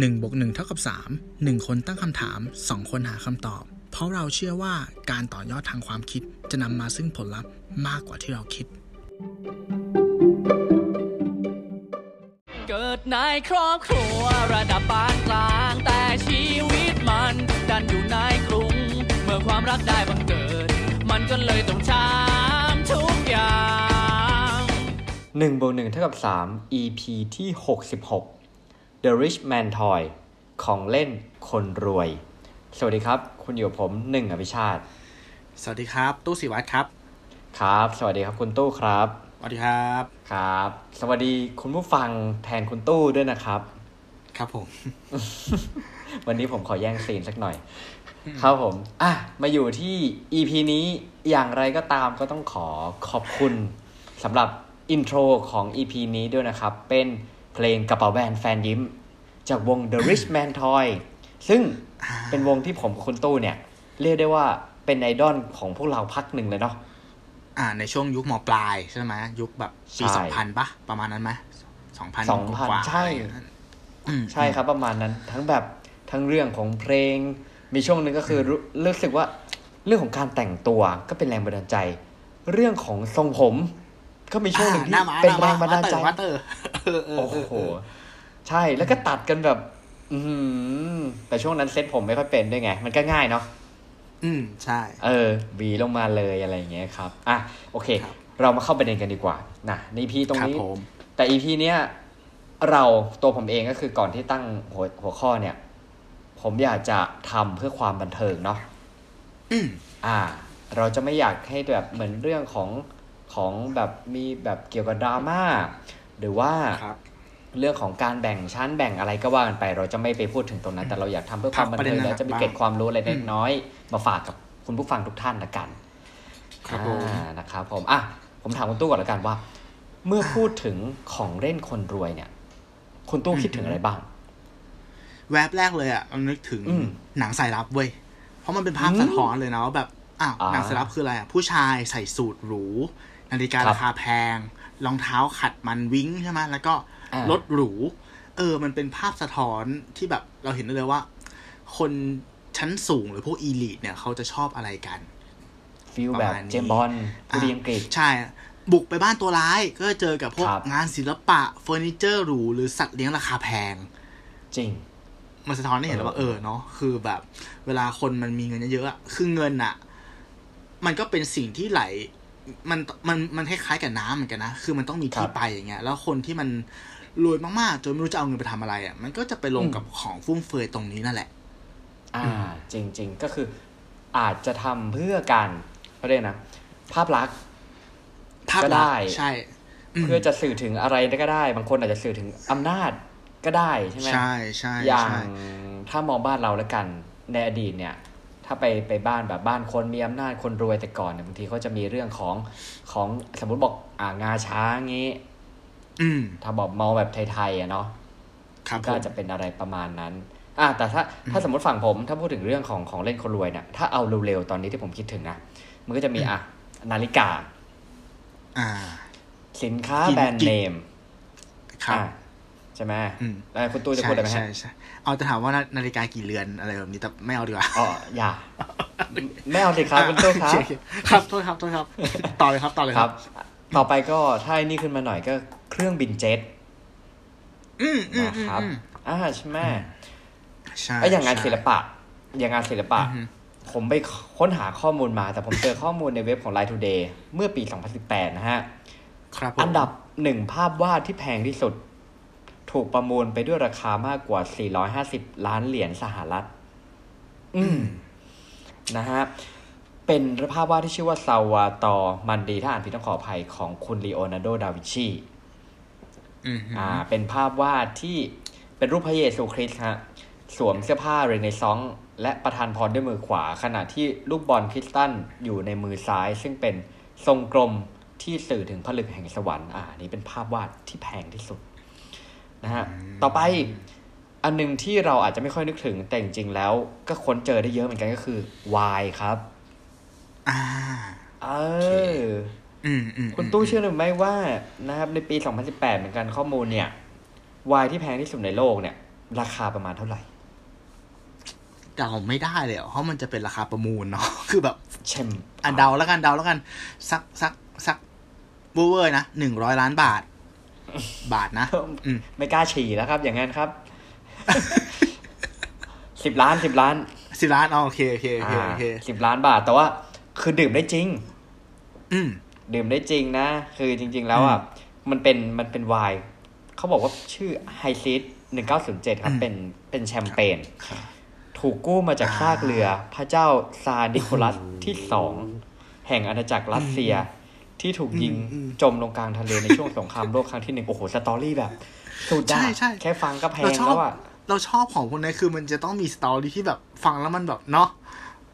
1บวก1เท่ากับ 3 1 คนตั้งคำถาม 2 คนหาคำตอบ เพราะเราเชื่อว่าการต่อยอดทางความคิดจะนำมาซึ่งผลลัพธ์มากกว่าที่เราคิด เกิดในครอบครัวระดับปานกลาง แต่ชีวิตมันดันอยู่ในกรุง เมื่อความรักได้บังเกิด มันก็เลยต้องช้ำทุกอย่าง1บวก1เท่ากับ 3 EP ที่ 66 The Rich Man Toy ของเล่นคนรวย สวัสดีครับ คุณอยู่กับผมหนึ่งอภิชาติ สวัสดีครับ ตู้สิวัตรครับ ครับ สวัสดีครับคุณตู้ครับ สวัสดีครับ ครับ สวัสดีคุณผู้ฟังแทนคุณตู้ด้วยนะครับ ครับผม วันนี้ผมขอแย่งซีนสักหน่อย ครับผม อะ มาอยู่ที่ EP นี้อย่างไรก็ตามก็ต้องขอขอบคุณสำหรับอินโทรของ EP นี้ด้วยนะครับ เป็น เพลงกระเป๋าแบรนด์แฟนยิ้ม จากวง The Rich Man Toy ซึ่งเป็นวงที่ผมกับคุณตู้เนี่ย เรียกได้ว่าเป็นไอดอลของพวกเราพักหนึ่งเลยเนาะอ่า ในช่วงยุคมปลายใช่ไหมยุคแบบปีใช่สองพันปะประมาณนั้นไหมสองพัน2000กว่าใช่อืมใช่ครับประมาณนั้น ทั้งแบบทั้งเรื่องของเพลง มีช่วงหนึ่งก็คือรู้รู้สึกว่า เรื่องของการแต่งตัวก็เป็นแรงบันดาลใจ เรื่องของทรงผม ก็มีช่วงหนึ่งที่อ่าหาม้เป็นหแรม้งบันดาลใจวัตเตอร์เออเออโอ้เออโหใช่แล้วก็ตัดกันแบบ อือหือแต่ช่วงนั้นเซ็ตผมไม่ค่อยเป็นด้วยไง มันก็ง่ายเนาะอืมใช่ เออหวีลงมาเลยอะไรอย่างเงี้ยครับ อะโอเคครับเรามาเข้าประเด็นกันดีกว่านะในพีตรงครับนี้ผมแต่ EP เนี้ยเราตัวผมเองก็คือก่อนที่ตั้งหัวหัวข้อเนี่ย ผมอยากจะทำเพื่อความบันเทิงเนาะอืมอ่า เราจะไม่อยากให้แบบเหมือนเรื่องของ ของแบบมีแบบเกี่ยวกับดราม่าหรือว่าครับเรื่องของการแบ่งชั้นแบ่งอะไรก็ว่ากันไป เราจะไม่ไปพูดถึงตรงนั้น แต่เราอยากทำเพื่อความบันเทิงครับประเด็นแล้วจะมีบ้างเกร็ดความรู้อะไรเล็กอืมน้อย มาฝากกับคุณผู้ฟังทุกท่านละกันครับผมอ่านะครับผมอะผมถามคุณตู้ก่อนละกันว่า เมื่อพูดถึงของเล่นคนรวยเนี่ย คุณตู้คิดถึงอะไรบ้าง แวบแรกเลยอะมันนึกถึงอืมหนังสายลับเว้ยเพราะมันเป็นภาพอืมสะท้อนเลยนะว่าแบบอ้าวอ่าหนังสายลับคืออะไรอะผู้ชายใส่สูทหรู นาฬิกาครับราคาแพง รองเท้าขัดมันวิ้งใช่ไหมแล้วก็อ่ารถหรู เออ มันเป็นภาพสะท้อนที่แบบเราเห็นได้เลยว่า คนชั้นสูงหรือพวก elite เนี่ยเขาจะชอบอะไรกัน feel แบบประแบบมาณนี้เจมส์บอนด์ผู้ดีอังกฤษใช่ บุกไปบ้านตัวร้ายก็จะเจอกับพวกครับงานศิลปะเฟอร์นิเจอร์หรูหรือสัตว์เลี้ยงราคาแพง จริง มันสะท้อนให้เห็นแล้วว่าเอเอออเนาะคือแบบ เวลาคนมันมีเงินเยอะๆอะคือเงินอะมันก็เป็นสิ่งที่ไหล มันมันมันคล้ายๆกับน้ำเหมือนกันนะ คือมันต้องมีที่ไปอย่างเงี้ย แล้วคนที่มันรวยมากๆ จนไม่รู้จะเอาเงินไปทำอะไรอะมันก็จะไปลงกับของฟุ่มเฟือยตรงนี้นั่นแหละ อ่า จริง ๆ ก็คืออาจจะทำเพื่อการเขาเรียกนะ ภาพลักษณ์ภาพก็ลัได้กษณ์ใช่มเพื่อจะสื่อถึงอะไรก็ได้ บางคนอาจจะสื่อถึงอำนาจก็ได้ใช่ไหมใช่ใช่อย่างใช่ถ้ามองบ้านเราแล้วกันในอดีตเนี่ย ถ้าไปไปบ้านแบบบ้านคนมีอำนาจคนรวยแต่ก่อนเนี่ยบางทีเขาจะมีเรื่องของของสมมติบอกอ่างาช้างงี้ อืมถ้าบอกมองแบบไทยๆอะเนาะครับผก็มจะเป็นอะไรประมาณนั้น อะแต่ถ้าถ้าสมมติฝั่งผม ถ้าพูดถึงเรื่องของของเล่นคนรวยเนี่ยถ้าเอาเร็วๆตอนนี้ที่ผมคิดถึงนะมันก็จะมีอะนาฬิกา อ่า สินค้ากินแบรนด์กินเนมครับอะ ใช่ไหมอืมแล้วคุณตู้จะพูดอะไรไหมฮะใช่ใช่เอาจะถามว่านานาฬิกากี่เรือนอะไรแบบนี้แต่ไม่เอาดีกว่าอ๋ออย่าไม่เอาสิครับคุณตู้ครับโอเครับโทษครับโทษครับ ต่อเลยครับต่อเลยคครัรับบต่อไปก็ถ้าไอ้นี่ขึ้นมาหน่อยก็เครื่องบินเจ็ตอืมอืมนะอืมครับอืมอ่าใช่ไหมใช่ไอ้อย่างงานใช่ศิลปะ อย่างงานศิลปะอือฮึผมไปค้นหาข้อมูลมา แต่ผมเจอข้อมูลในเว็บของ Line Today เมื่อปี 2018 นะฮะ ครับผมอันดับหนึ่งภาพวาดที่แพงที่สุด ถูกประมูลไปด้วยราคามากกว่า 450 ล้านเหรียญสหรัฐ อืม นะฮะ เป็นภาพวาดที่ชื่อว่าซาวาตอมันดี ถ้าอ่านผิดต้องขออภัยของคุณลีโอนาร์โด ดาวินชีอืมอ่า เป็นภาพวาดที่เป็นรูปพระเยซูคริสต์ฮะ สวมเสื้อผ้าเรเนซองส์และประทานพรด้วยมือขวา ขณะที่ลูกบอลคริสตันอยู่ในมือซ้าย ซึ่งเป็นทรงกลมที่สื่อถึงผลึกแห่งสวรรค์ อ่า นี่เป็นภาพวาดที่แพงที่สุด นะฮะต่อไปอันหนึงที่เราอาจจะไม่ค่อยนึกถึงแต่จริงๆแล้ว ก็ค้นเจอได้เยอะเหมือนกันก็คือวายครับ อ่า เอเคออืมอืมคุณตู้เชื่อหรือไม่ว่านะครับในปี 2018 เหมือนกันข้อมูลเนี่ยวายที่แพงที่สุดในโลกเนี่ย ราคาประมาณเท่าไหร่เดาไม่ได้เลยเหรอเพราะมันจะเป็นราคาประมูลเนาะคือแบบเชมอะเดาแล้วกันเดาแล้วกัน สักสักสักเวอร์ๆนะหนึ่งร้อยล้านบาท บาทนะอืมไม่กล้าฉี่แล้วครับ อย่างนั้นครับสิบล้านสิบล้านสิบล้านอ๋อโอเคโอเคโอเคโอเคสิบล้านบาท แต่ว่า คือดื่มได้จริง อืมดื่มได้จริงนะ คือจริง ๆ แล้วอะมันเป็นมันเป็นไวน์เขาบอกว่าชื่อไฮซีดหนึ่งเก้าศูนย์เจ็ดครับอืมเป็นเป็นแชมเปญถูกกู้มาจากซากเรือ พระเจ้าซาร์นิโคลัสที่สองแห่งอาณาจักรรัสเซีย ที่ถูกยิงอืมจมลงกลางทะเลในช่วงสงครามโลกครั้งที่หนึ่งโอ้โห story แบบ สุดใช่อะใช่แค่ฟังก็แพเรางชอบแล้วอะเราชอบของพวกนี้คือมันจะต้องมี story ที่แบบฟังแล้วมันแบบเนาะ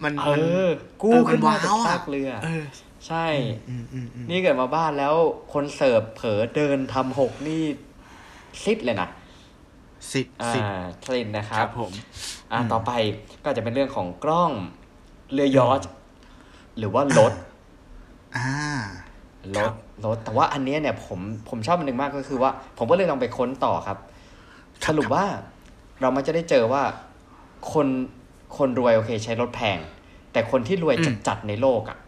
มันเอมันอกู้เออมันขึ้นมาจากว้าวอะซากเรือเออใช่อืมอืมอืมนี่เกิดมาบ้านแล้วคนเสิร์ฟเผลอเดินทำหกนี่ซิดเลยนะสิบอ่าสิบทรินนะคครัรับบผม อ่าอืมต่อไปก็จะเป็นเรื่องของกล้องเรือยอชต์หรือว่ารถ อ่า รถรถแต่ว่าอันเนี้ยเนี่ยผมผมชอบอันหนึ่งมากก็คือว่า ผมก็เลยลองไปค้นต่อครับ สรุปว่าเรามันจะได้เจอว่าคนคนรวยโอเค ใช้รถแพง แต่คนที่รวยจัดๆในโลกอะ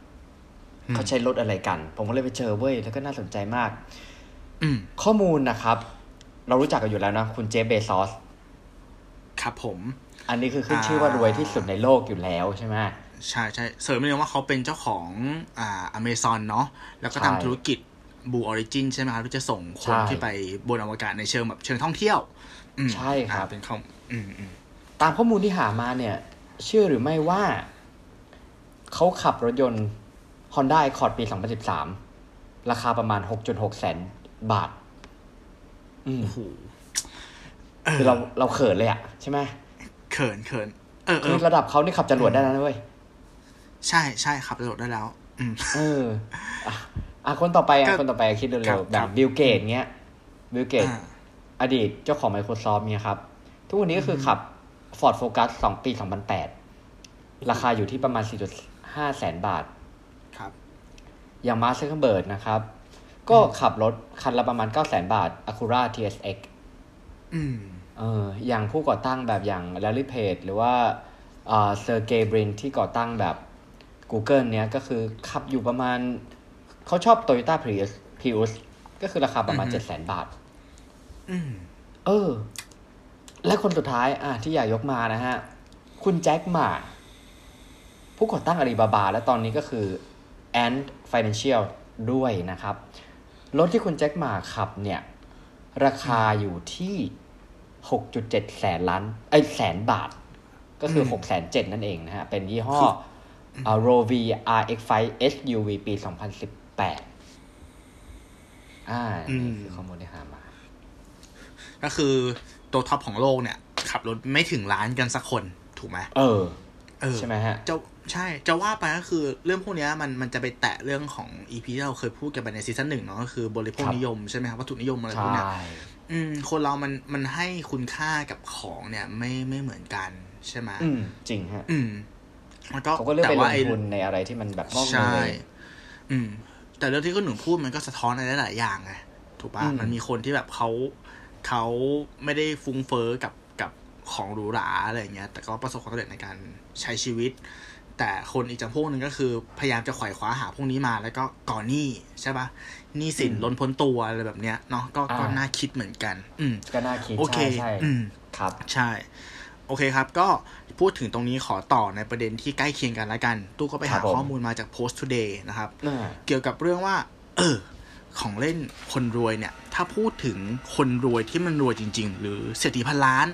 เขาใช้รถอะไรกัน ผมก็เลยไปเจอเว้ยแล้วก็น่าสนใจมากอืมข้อมูลนะครับ เรารู้จักกันอยู่แล้วนะคุณเจฟเบซอส ครับผม อันนี้คือขึ้นชื่อว่ารวยที่สุดในโลกอยู่แล้วใช่ไหม ใช่ใช่เสริมไปเลยว่าเขาเป็นเจ้าของอ่าอเมซอนเนาะแล้วก็ใช่ทำธุรกิจบูออริจินใช่ไหมครับที่จะส่งคนใช่ที่ไปบนอวกาศในเชิงแบบเชิงท่องเที่ยวอืมใช่ครับอ่าเป็นข้ออืมอืมตามข้อมูลที่หามาเนี่ย เชื่อหรือไม่ว่า เขาขับรถยนต์ Honda Accord ปี 2013 ราคาประมาณ 6.6 แสนบาทอืมโอ้โหคือเราเราเขินเลยอะใช่ไหมเขินเขินเออเอคืออระดับเขานี่ขับจรวดได้แล้วนะเว้ย ใช่ใช่ขับรถได้แล้วอืมเอออะอะคนต่อไปอะก็คนต่อไปคิดครัเร็วบๆแบครับบบิลเกตส์เงี้ยบิลเกตส์อ่าอดีตเจ้าของ Microsoft เนี่ยครับ ทุกวันนี้ก็คือขับ Ford Focus 2 ปี 2008 ราคาอยู่ที่ประมาณ 4.5 แสนบาท ครับ อย่างมาร์คซักเคอร์เบิร์กนะครับ ก็ขับรถคันละประมาณ9 0 0 0 0 0บาท Acura TSX อืมเอออย่างผู้ก่อตั้งแบบอย่าง Larry Page หรือว่าเซอร์เกย์บรินที่ก่อตั้งแบบ Google เนี้ยก็คือขับอยู่ประมาณ เขาชอบ Toyota Prius Prius ก็คือราคาประมาณอือฮึ7 0 0 0 0บาทอืมเออ และคนสุดท้าย อะที่อยากยกมานะฮะ คุณแจ็คหมาผู้ก่อตั้งอาลีบาบา และตอนนี้ก็คือ Ant Financial ด้วยนะครับ รถที่คุณแจ็คหมาขับเนี่ย ราคาอยู่ที่ 6.7 แสนล้าน ไอ้ยแสนบาท ก็คือ 6 แสนเจ็ดนั่นเองนะฮะ เป็นยี่ห้ออ่า Rov RX5 SUV ปี 2018 อ่าอืมนี่คือข้อมูลที่หามา ก็คือตัว top ของโลกเนี่ย ขับรถไม่ถึงล้านกันสักคน ถูกไหมเออ เออ ใช่ไหมฮะจะใช่ จะว่าไปก็คือเรื่องพวกเนี้ยมันมันจะไปแตะเรื่องของ EP ที่เราเคยพูดกันไปใน season หนึ่งเนาะก็คือบริโภคครับนิยมใช่ไหมครับวัตถุนิยมอะไรพวกเนี้ยใช่อืม คนเรามันมันให้คุณค่ากับของเนี่ย ไม่ไม่เหมือนกันใช่ไหมอืมจริงฮะ อืมแล้วก็ เขาก็เลือกแต่ไปลว่างไอ้ทุนในอะไรที่มันแบบงอกเงใช่ยอืม แต่เรื่องที่คุณหนึ่งพูดมันก็สะท้อนอะไรหลายๆอย่างไงถูกปะอืมมันมีคนที่แบบเขาเขาไม่ได้ฟุ้งเฟ้อกับกับของหรูหราอะไรอย่างเงี้ย แต่ก็ประสบความสำเร็จในการใช้ชีวิต แต่คนอีกจำพวกหนึ่งก็คือพยายามจะไขว่คว้าหาพวกนี้มาแล้วก็ก่อนหนี้ใช่ปะหนี้สินอืมล้นพ้นตัวอะไรแบบเนี้ยเนาะก็ก็อ่าน่าคิดเหมือนกัน อืมก็น่าคิดโอเคใช่ใช่อืมครับ ใช่ โอเคครับ ก็ พูดถึงตรงนี้ขอต่อในประเด็นที่ใกล้เคียงกันแล้วกัน ตู้ก็ไปครัหาบผมข้อมูลมาจาก Post Today นะครับน่าเกี่ยวกับเรื่องว่า เออ ของเล่นคนรวยเนี่ย ถ้าพูดถึงคนรวยที่มันรวยจริง ๆ หรือเศรษฐีพันล้าน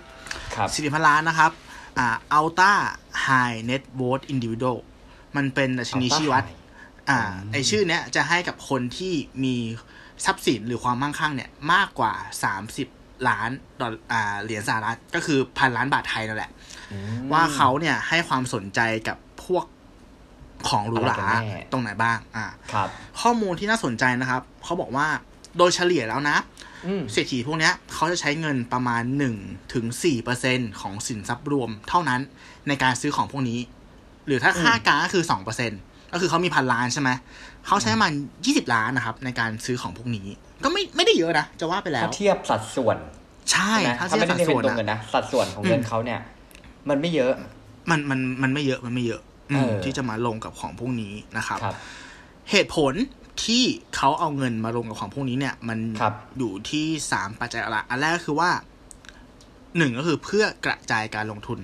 ครับเศรษฐีพันล้านนะครับอ่า Ultra High Net Worth Individual มันเป็นดัชนี Ultra ชี้วัด High อ่าอืมไอชื่อเนี้ยจะให้กับคนที่มีทรัพย์สินหรือความมั่งคั่งเนี่ยมากกว่า 30 ล้านดอลอ่าเหรียญสหรัฐก็คือพันล้านบาทไทยนั่นแหละอืมว่าเขาเนี่ยให้ความสนใจกับพวกของหรูหราอะไรกันแน่ตรงไหนบ้าง อ่าครับ ข้อมูลที่น่าสนใจนะครับ เขาบอกว่าโดยเฉลี่ยแล้วนะอืมเศรษฐีพวกเนี้ยเขาจะใช้เงินประมาณ1ถึง4%ของสินทรัพย์รวมเท่านั้นในการซื้อของพวกนี้ หรือถ้าค่ากลางก็คือ2% ก็คือเขามีพันล้านใช่ไหมเขาใช้ประมาณ20ล้านนะครับ ในการซื้อของพวกนี้ ก็ไม่ไม่ได้เยอะนะ จะว่าไปแล้ถ้าวเทียบสัดส่วน ใช่ใช่ไหมถ้าถ้าเทียไม่บได้สัดเป็นส่วนตรงเงินอะนะสัดส่วนของเงินอืมเขาเนี่ย มันไม่เยอะ มันมันมันไม่เยอะมันไม่เยอะอืมเออที่จะมาลงกับของพวกนี้นะครับครับ เหตุผลที่เขาเอาเงินมาลงกับของพวกนี้เนี่ย มันครับอยู่ที่สามปัจจัยหลักอันแรกก็คือว่าหนึ่งก็คือเพื่อกระจายการลงทุน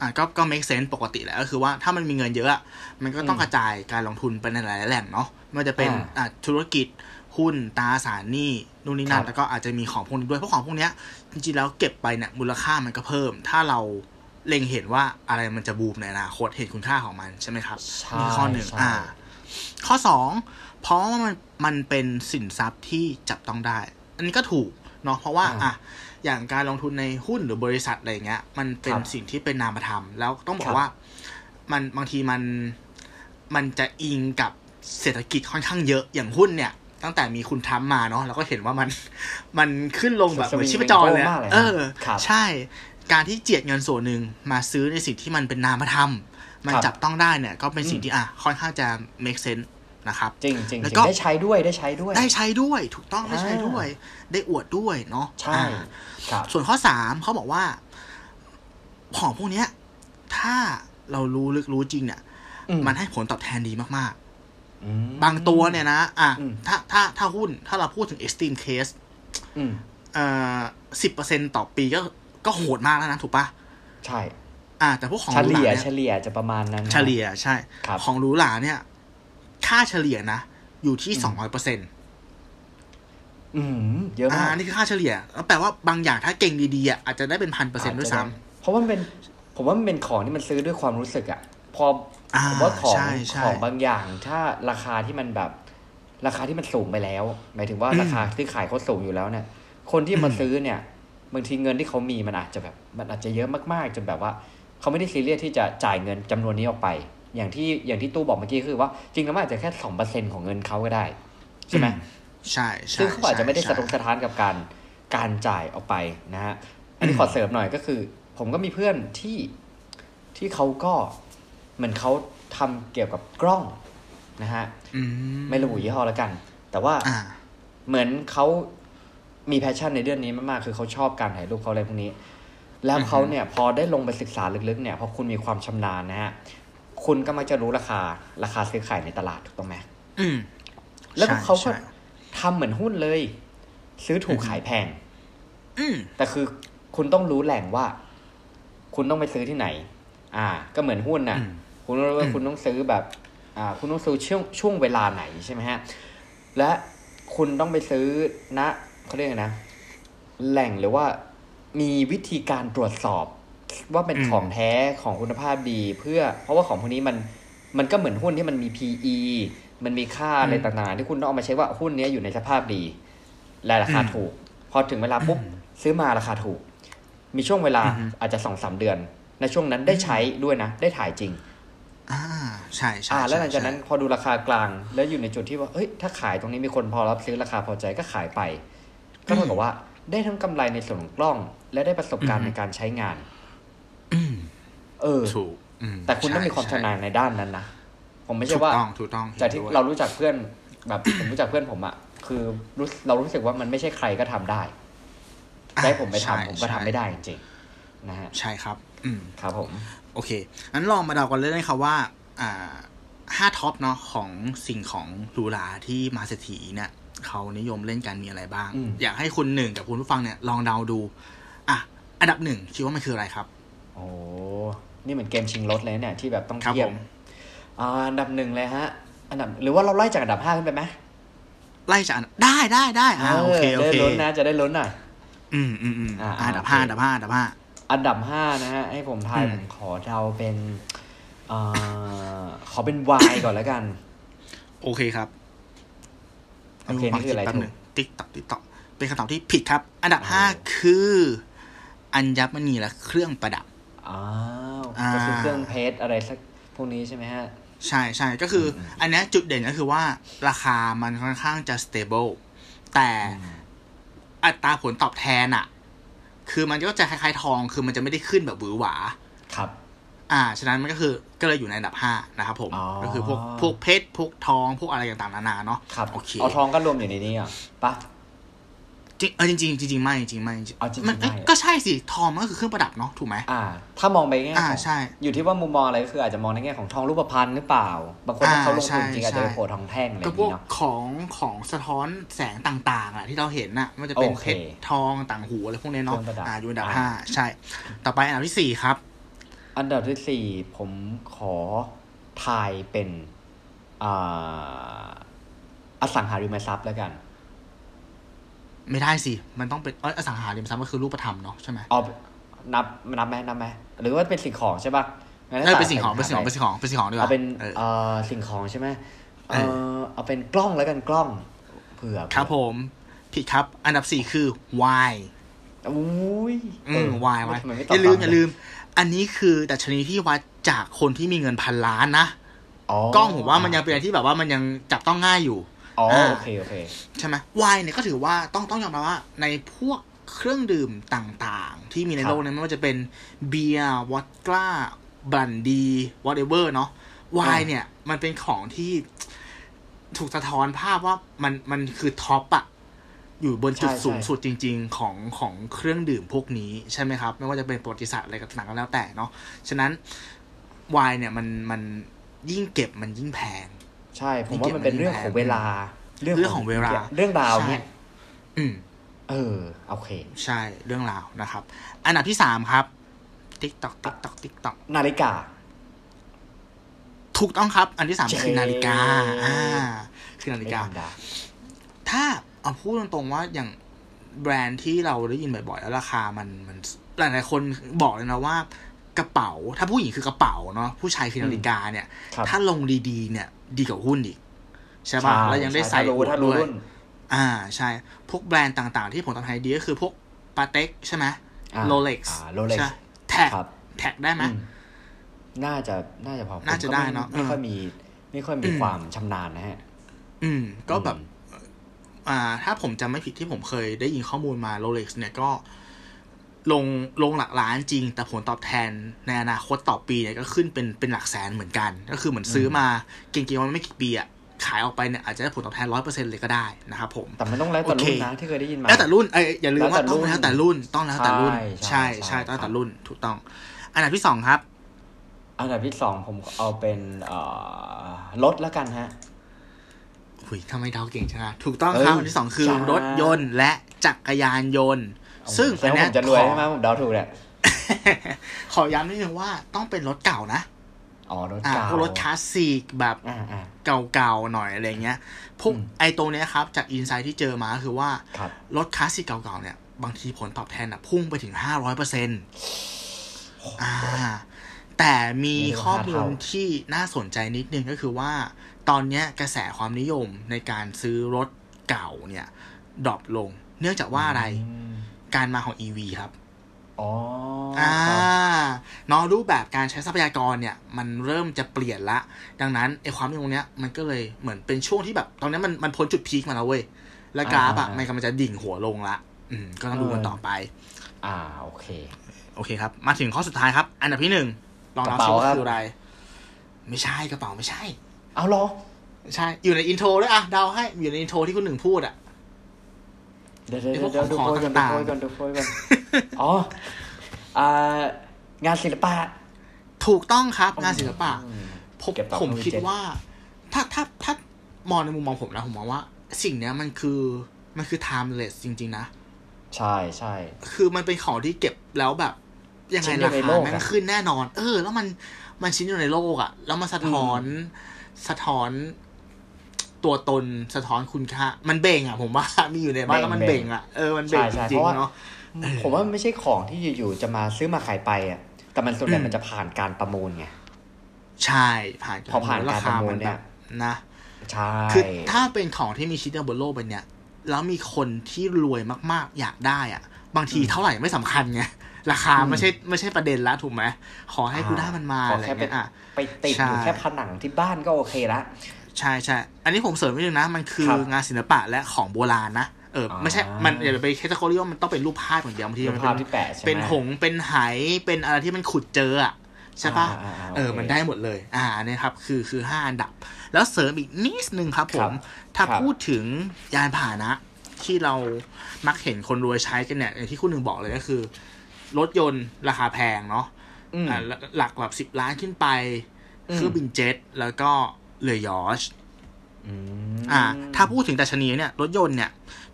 อะก็ก็ make sense ปกติแหละก็คือว่าถ้ามันมีเงินเยอะอะมันก็ต้องอืมกระจายการลงทุนไปในหลายๆแหล่งเนาะไมันจะเป็นอ่าอะธุรกิจหุ้นตราสารหนี้นู่นนี่นั่ครันบแล้วก็อาจจะมีของพวกนี้ด้วยเพราะของพวกเนี้ยจริงๆแล้วเก็บไปเนี่ยมูลค่ามันก็เพิ่ม ถ้าเราเล็งเห็นว่าอะไรมันจะบูมในอนาคตเห็นคุณค่าของมันใช่ไหมครับใช่นี่ข้อหนึ่งใช่อ่า ข้อสองเพราะว่ามันมันเป็นสินทรัพย์ที่จับต้องได้ อันนี้ก็ถูกเนาะเพราะว่าอ่าอะ อย่างการลงทุนในหุ้นหรือบริษัทอะไรอย่างเงี้ย มันเป็นครับสิ่งที่เป็นนามธรรม แล้วต้องบอครักบว่า มันบางทีมันมันจะอิงกับเศรษฐกิจค่อนข้างเยอะอย่างหุ้นเนี่ย ตั้งแต่มีคุณทรัมป์มาเนาะเราก็เห็นว่ามันมันขึ้นลงแบบเหมือนชีพจรเลยมากอะเลยเออครับใช่ การที่เจียดเงินส่วนหนึ่งมาซื้อในสิ่งที่มันเป็นนามธรรม มันครับจับต้องได้เนี่ย ก็เป็นสิ่งอืมที่อะค่อนข้างจะ make sense นะครับ จริงจริงแล้วจริก็งได้ใช้ด้วยได้ใช้ด้วย ได้ใช้ด้วยถูกต้องได้ใช้อ่าด้วย ได้อวดด้วยเนาะใช่อ่าครับส่วนข้อสามเขาบอกว่า ของพวกเนี้ย ถ้าเรารู้ลึกรู้จริงเนี่ยอืมันให้ผลตอบแทนดีมากอืมๆบางตัวเนี่ยนะอะอืมถ้าถ้าถ้าหุ้นถ้าเราพูดถึง extreme case อืมเอ่อสิบเปอร์เซ็นต่อปีก็ก็โหดมากแล้วนะถูกปะใช่ อ่า แต่พวกของเฉหรูหลี่ยราเนี่ยเฉลี่ยจะประมาณนั้นนะเฉลี่ยใช่ครับของหรูหราเนี่ย ค่าเฉลี่ยนะ อยู่ที่สองร้อยเปอร์เซ็นต์อืมเยอะอ่ามากนี่คือค่าเฉลี่ยแล้วแปลว่าบางอย่างถ้าเก่งดีๆอะอาจจะได้เป็นพันเปอร์เซ็นต์ด้วยซ้เพราะว่ามันเป็น ผมว่ามันเป็นของที่มันซื้อด้วยความรู้สึกอะพออ่าผมว่าของใช่ใช่ของบางอย่าง ถ้าราคาที่มันแบบ ราคาที่มันสูงไปแล้ว หมายถึงว่าอืมราคาซื้อขายเขาสูงอยู่แล้วเนี่ย คนที่มาอืมซื้อเนี่ยบางทีเงินที่เขามีมันอาจจะแบบ มันอาจจะเยอะมากๆจนแบบว่าเขาไม่ได้ซีเรียสที่จะจ่ายเงินจำนวนนี้ออกไป อย่างที่อย่างที่ตู้บอกเมื่อกี้คือว่าจริงแล้วมันอาจจะแค่สองเปอร์เซ็นของเงินเขาก็ได้ ใช่ไหมใช่ใช่ซึ่งเขาอาจจะไม่ได้ใช่สะทกสะท้านกับการการจ่ายออกไปนะฮะอันนี้อืมขอเสริมหน่อยก็คือ ผมก็มีเพื่อนที่ที่เขาก็เหมือนเขาทำเกี่ยวกับกล้องนะฮะอืมไม่ระบุยี่ห้อแล้วกัน แต่ว่าอ่าเหมือนเขามี passion ในเรื่องนี้มากๆ คือเขาชอบการถ่ายรูปเขาอะไรพวกนี้ แล้วอือฮึเขาเนี่ยพอได้ลงไปศึกษาลึกๆเนี่ย พอคุณมีความชำนาญนะฮะ คุณก็มักจะรู้ราคา ราคาซื้อขายในตลาดถูกต้องไหมอืมแล้วก็ใช่เขาก็ใช่ทำเหมือนหุ้นเลย ซื้อถูกอือฮึขายแพงอืมแต่คือคุณต้องรู้แหล่งว่า คุณต้องไปซื้อที่ไหน อ่า ก็เหมือนหุ้นน่ะอืมคุณรู้ว่าอืมคุณต้องซื้อแบบ อ่า คุณต้องซื้อช่วงช่วงเวลาไหนใช่ไหมฮะ และคุณต้องไปซื้อณเขาเรียกไงนะ แหล่งหรือว่ามีวิธีการตรวจสอบ ว่าเป็นอืมของแท้ของคุณภาพดี เพื่อ เพราะว่าของพวกนี้มันมันก็เหมือนหุ้นที่มันมี PE มันมีค่าอะไรต่างๆที่คุณต้องเอามาใช้ว่าหุ้นเนี้ยอยู่ในสภาพดี และราคาถูก พอถึงเวลาปุ๊บซื้อมาราคาถูก มีช่วงเวลาอือฮึอาจจะสองสามเดือน ในช่วงนั้นได้ใช้ด้วยนะ ได้ถ่ายจริงอ่าใช่ใช่อ่าแล้วหลังจากนั้นใช่พอดูราคากลาง แล้วอยู่ในจุดที่ว่าเอ้ยถ้าขายตรงนี้มีคนพอรับซื้อราคาพอใจก็ขายไป ก็เท่ากับว่าได้ทั้งกำไรในส่วนของกล้อง และได้ประสบการณ์ในการใช้งานอืม เออถูกอืมแต่คุณต้องมีความใช่ชำนาญในด้านนั้นนะผมไม่ถูใช่กว่าต้องถูกต้องจากที่ห็นด้วยเรารู้จักเพื่อนแบบผมรู้จักเพื่อนผมอะคือรู้เรารู้สึกว่ามันไม่ใช่ใครก็ทำได้จะให้ผมไปใช่ทำผมก็ทำใช่ไม่ได้จริงๆนะฮะใช่ครับ อืมครับผม โอเคงั้นลองมาเดากันเลยนะครับว่า อ่าห้าท็อปเนาะของสิ่งของหรูหราที่มาเศรษฐีเนี่ยเขานิยมเล่นกันมีอะไรบ้างอืมอยากให้คุณหนึ่งกับคุณผู้ฟังเนี่ยลองเดาดู อะ อันดับหนึ่งคิดว่ามันคืออะไรครับ โอ้นี่เหมือนเกมชิงรถเลยเนี่ยที่แบบต้องครับเทียผบมอ่าอันดับหนึ่งเลยฮะ อันดับหรือว่าเราไล่จากอันดับห้าขึ้นไปไหมไล่จากอันได้ได้ได้อ่าโอเคโอจะเคได้ลุ้นนะจะได้ลุ้นหน่อยอืมอืมอืมอ่าอ่าอันดับโอเคห้าอันดับห้าอันดับห้าอันดับห้านะฮะให้ผมทายอืมผมขอเดาเป็นอ่าขอเป็นไวน์ก่อนแล้วกัน โอเคครับโอเคนี่คืออะไรแป๊บถูหกนึ่ง tick tock tick tock เป็นคำตอบที่ผิดครับ อันดับโอ้ห้าคือ อัญมณีและเครื่องประดับ อ้าวอ่าก็คือเครื่องเพชรอะไรสักพวกนี้ใช่ไหมฮะ ใช่ใช่ก็คืออันเนี้ยจุดเด่นก็คือว่าราคามันค่อนข้างจะ stable แต่อัตราผลตอบแทนอะคือมันก็จะคล้ายๆทอง คือมันจะไม่ได้ขึ้นแบบหวือหวา ครับ อ่า ฉะนั้นมันก็คือ ก็เลยอยู่ในอันดับห้านะครับผมอ๋อก็คือพวกพวกเพชร พวกทอง พวกอะไรต่างๆนานาเนาะ ครับ โอเค เอาทองก็รวมอยู่ในนี้อะปะ จริงเออจริงจริงจริงๆไม่จริงๆไม่จริงเอาจริงๆมันเอ้ยไม่ก็ใช่สิทองมันก็คือเครื่องประดับเนาะถูกไหมอ่า ถ้ามองไปแง่อ่าของใช่ อยู่ที่ว่ามุมมองอะไรก็คืออาจจะมองในแง่ของทองรูปพรรณหรือเปล่า บางคนถ้าอ่าเขาลงทุนใช่จริงอาจจะไปใช่โผล่ทองแท่งอะไรอก็ย่างพวนี้กเนาะของของสะท้อนแสงต่างๆอะที่เราเห็นน่ะมันจะเป็นโอเพเคชรทองต่างหูอะไรพวกนี้เนาะเครื่องประดับอ่าอยู่อันดับอ่าห้าใช่ ต่อไปอันดับที่สี่ครับ อันดับที่สี่ผมขอทายเป็นอ่าอสังหาริมทรัพย์แล้วกัน ไม่ได้สิ มันต้องเป็นเอยอสังหาริมทรัพย์ก็คือรูปธรรมเนาะใช่ไหมเอานับนับไหมนับไหมหรือว่าเป็นสิ่งของใช่ป่ะงั้นเออตัดเป็นสิ่งของเป็นสิ่งของไปเป็นสิ่งของเป็นสิ่งของดีกว่าเอาเป็นเออเอ่อสิ่งของใช่ไหมเอเออเอาเป็นกล้องแล้วกันกล้องเผื่อครับผมผิดครับ อันดับสี่คือ Y อุ้ยอืมเ Y Y ทำไมไม่ตอบย่าลืมตอย่าลืม อันนี้คือดัชนีที่วัดจากคนที่มีเงินพันล้านนะอ๋อกล้องผมว่ามันยังเป็นอะไรที่แบบว่ามันยังจับต้องง่ายอยู่ อ๋ออ่าโอเคโอเคใช่ไหมไวน์เนี่ยก็ถือว่าต้องต้องยอมรับว่าในพวกเครื่องดื่มต่างๆ ที่มีในครับโลกนี้ไม่ว่าจะเป็นเบียร์วอดก้าบันดีวอ t เ v เ r เนาะไวน์เนี่ย มันเป็นของที่ถูกสะท้อนภาพว่ามันมันคือท็อปอะอยู่บนจุดใช่ใช่สูงสุดจริง ๆ ของของเครื่องดื่มพวกนี้ใช่ไหมครับ ไม่ว่าจะเป็นประวัติศาสตร์อะไรก็ต่างก็แล้วแต่เนาะฉะนั้นไวน์เนี่ยมันมันยิ่งเก็บมันยิ่งแพง ใช่ ผมว่ามันเป็นเรื่องของเวลา เรื่องของเวลา เรื่องราวเนี่ยใช่อืม เออโอเค ใช่เรื่องราวนะครับ อันดับที่สามครับ tick tock tick tock tick tock นาฬิกา ถูกต้องครับ อันที่สามเจ๊คือนาฬิกา อ่า คือนาฬิกาไม่ธรรมดาถ้าเอาพูดตรงๆว่าอย่างแบรนด์ที่เราได้ยินบ่อยๆแล้วราคามันมันหลายๆคนบอกเลยนะว่ากระเป๋า ถ้าผู้หญิงคือกระเป๋าเนาะผู้ชายคือนาฬิกาเนี่ยครับถ้าลงดีๆเนี่ย ดีกว่าหุ้นอีก ใช่ป่ะใช่แล้วยังได้ใส่ถ้ารู้ถ้ารู้ด้วยรุ่นอ่าใช่ พวกแบรนด์ต่างๆ ที่ผลตอบแทนดีก็คือพวกปาเต็กใช่ไหมอ่าโรเล็กซ์อ่า Rolex แท็กครับแท็กได้ไหมอืมน่าจะน่าจะพอน่าจะผมก็ได้ม่เนอะไม่ค่อยมี ไม่ค่อยมีอืมความชำนาญนะฮะ อืม ก็แบบอืมอ่า ถ้าผมจำไม่ผิดที่ผมเคยได้ยินข้อมูลมาโรเล็กซ์เนี่ยก็ ลงลงหลักล้านจริง แต่ผลตอบแทนในอนาคตต่อปีเนี่ยก็ขึ้นเป็นเป็นหลักแสนเหมือนกัน ก็คือเหมือนซื้อมาเก่งๆมันไม่กี่ปีอะขายออกไปเนี่ยอาจจะได้ผลตอบแทนร้อยเปอร์เซ็นเลยก็ได้นะครับผม แต่มันต้องแล้วแต่โอเครุ่นนะที่เคยได้ยินมาแล้วแต่รุ่นเอ้ยอย่าลืมว่าแล้วแต่ต้องรุ่นแล้วแต่รุ่นต้องแล้วแต่รุ่น ใช่ใช่ใช่ใช่ใช่ต้องแล้วครัแต่บรุ่นถูกต้อง อันดับที่สองครับ อันดับที่สองผมเอาเป็นเอ่อรถแล้วกันฮะหุยทำไมเดาเก่งจังอะถูกต้องเอ้ยครับอันที่สองคือจ้ารถยนต์และจักรยานยนต์ ซึ่งแสดอันงว่าเนี้ผยมจะรวยขอใช่ไหมผมเดาถูกแหละขอย้ำนิดนึงว่าต้องเป็นรถเก่านะอ๋อรถอ่าเก่าพวกรถคลาสสิกแบบอ่าอ่าเก่าๆหน่อยอะไรเงี้ยพวกอืมไอ้ตรงเนี้ยครับ จาก insight ที่เจอมาก็คือว่าครับรถคลาสสิกเก่าๆเนี่ย บางทีผลตอบแทนอะ พุ่งไปถึงห้าร้อยเปอร์เซ็นต์อ่า แต่มีข้อมูลที่น่าสนใจนิดนึงก็คือว่า ตอนเนี้ยกระแสความนิยมในการซื้อรถเก่าเนี่ย drop ลง เนื่องจากว่าอะไรม การมาของ EV ครับอ๋ออ่าครับเนาะรูปแบบการใช้ทรัพยากรเนี่ย มันเริ่มจะเปลี่ยนละ ดังนั้นไอ้ความนิยมตรงเนี้ยมันก็เลยเหมือนเป็นช่วงที่แบบ ตอนนี้มันมันพ้นจุดพีคมาแล้วเว้ย แล้วกราฟอะมันกำลังจะดิ่งหัวลงละ อืม ก็ต้องดูกันต่อไป อ่าโอเค โอเคครับ มาถึงข้อสุดท้ายครับ อันดับที่หนึ่งลองกนัระบเป๋าซิว่าครับคืออะไร ไม่ใช่กระเป๋าไม่ใช่ เอาเหรอ ใช่ อยู่ใน intro ด้วยอะเดาให้อยู่ใน intro ที่คุณหนึ่งพูดอะ เดี๋ยวเดี๋ยวไอ้พวกเดี๋ยวดูของโพยก่อนดูต่างๆโพยก่อนดูโพยก่อนอ๋ออ่างานศิลปะ ถูกต้องครับ งานศิลปะอืมผมเก็บต่อผมข้อมูลคิดเจ็ดว่า ถ้าถ้าถ้ามองในมุมมองผมนะผมมองว่า สิ่งเนี้ยมันคือมันคือ timeless จริง ๆ นะ ใช่ใช่คือมันเป็นของที่เก็บแล้วแบบ ยังไงชิ้นเดียวในโลกอะราคาแม่งขึ้นแน่นอน เออ แล้วมันมันชิ้นอยู่ในโลกอะแล้วมันสะท้อนสะท้อน ตัวตนสะท้อนคุณค่า มันเบ่งอะผมว่ามีอยู่ในบ้านแล้วมันเบ่งอะเออมันเบ่งใช่จใช่ริเพงราะว่าๆเนาะเออผมว่ามันไม่ใช่ของที่อยู่ๆจะมาซื้อมาขายไปอะ แต่มันส่วนใหญ่อืมมันจะผ่านการประมูลไงใช่ผ่านพอผ่านการประมูลมัเนี่แบยบนะใช่คือถ้าเป็นของที่มีชิ้นเดียวบนโลกใบเนี้ยแล้วมีคนที่รวยมากๆ อยากได้อะ บางทีเท่าไหร่ไม่สำคัญไงราคาไม่ใช่ไม่ใช่ประเด็นละถูกไหมขอให้กูได้มันมาขออะไรแค่ไปเงี้ยอะไปติดใช่อยู่แค่ผนังที่บ้านก็โอเคละ ใช่ใช่ อันนี้ผมเสริมนิดนึงนะ มันคือครับงานศิลปะและของโบราณนะ เออ ไม่ใช่อ่ามัมันอย่าไปแคตตาล็อกว่ามันต้องเป็นรูปภาพอย่างเดียวบางทีรูมันปภาพเป็นที่แปะใช่ไหมเป็นหงส์เป็นไห เป็นอะไรที่มันขุดเจออะใช่ปะอ่าอ่าอ่าเออโอเคมันได้หมดเลย อ่าอันนี้ครับ คือ คือห้าอันดับ แล้วเสริมอีกนิดนึงครับผมครับถ้าครับพูดถึงยานพาหนะ ที่เรามักเห็นคนรวยใช้กันเนี่ยอย่างที่คุณหนึ่งบอกเลยก็คือ รถยนต์ราคาแพงเนาะอืมอ่า หลักแบบสิบล้านขึ้นไปอืมเครื่องบินเจ็ต แล้วก็ เรือยอชอืมอ่า ถ้าพูดถึงดัชนีเนี่ยรถยนต์เนี่ย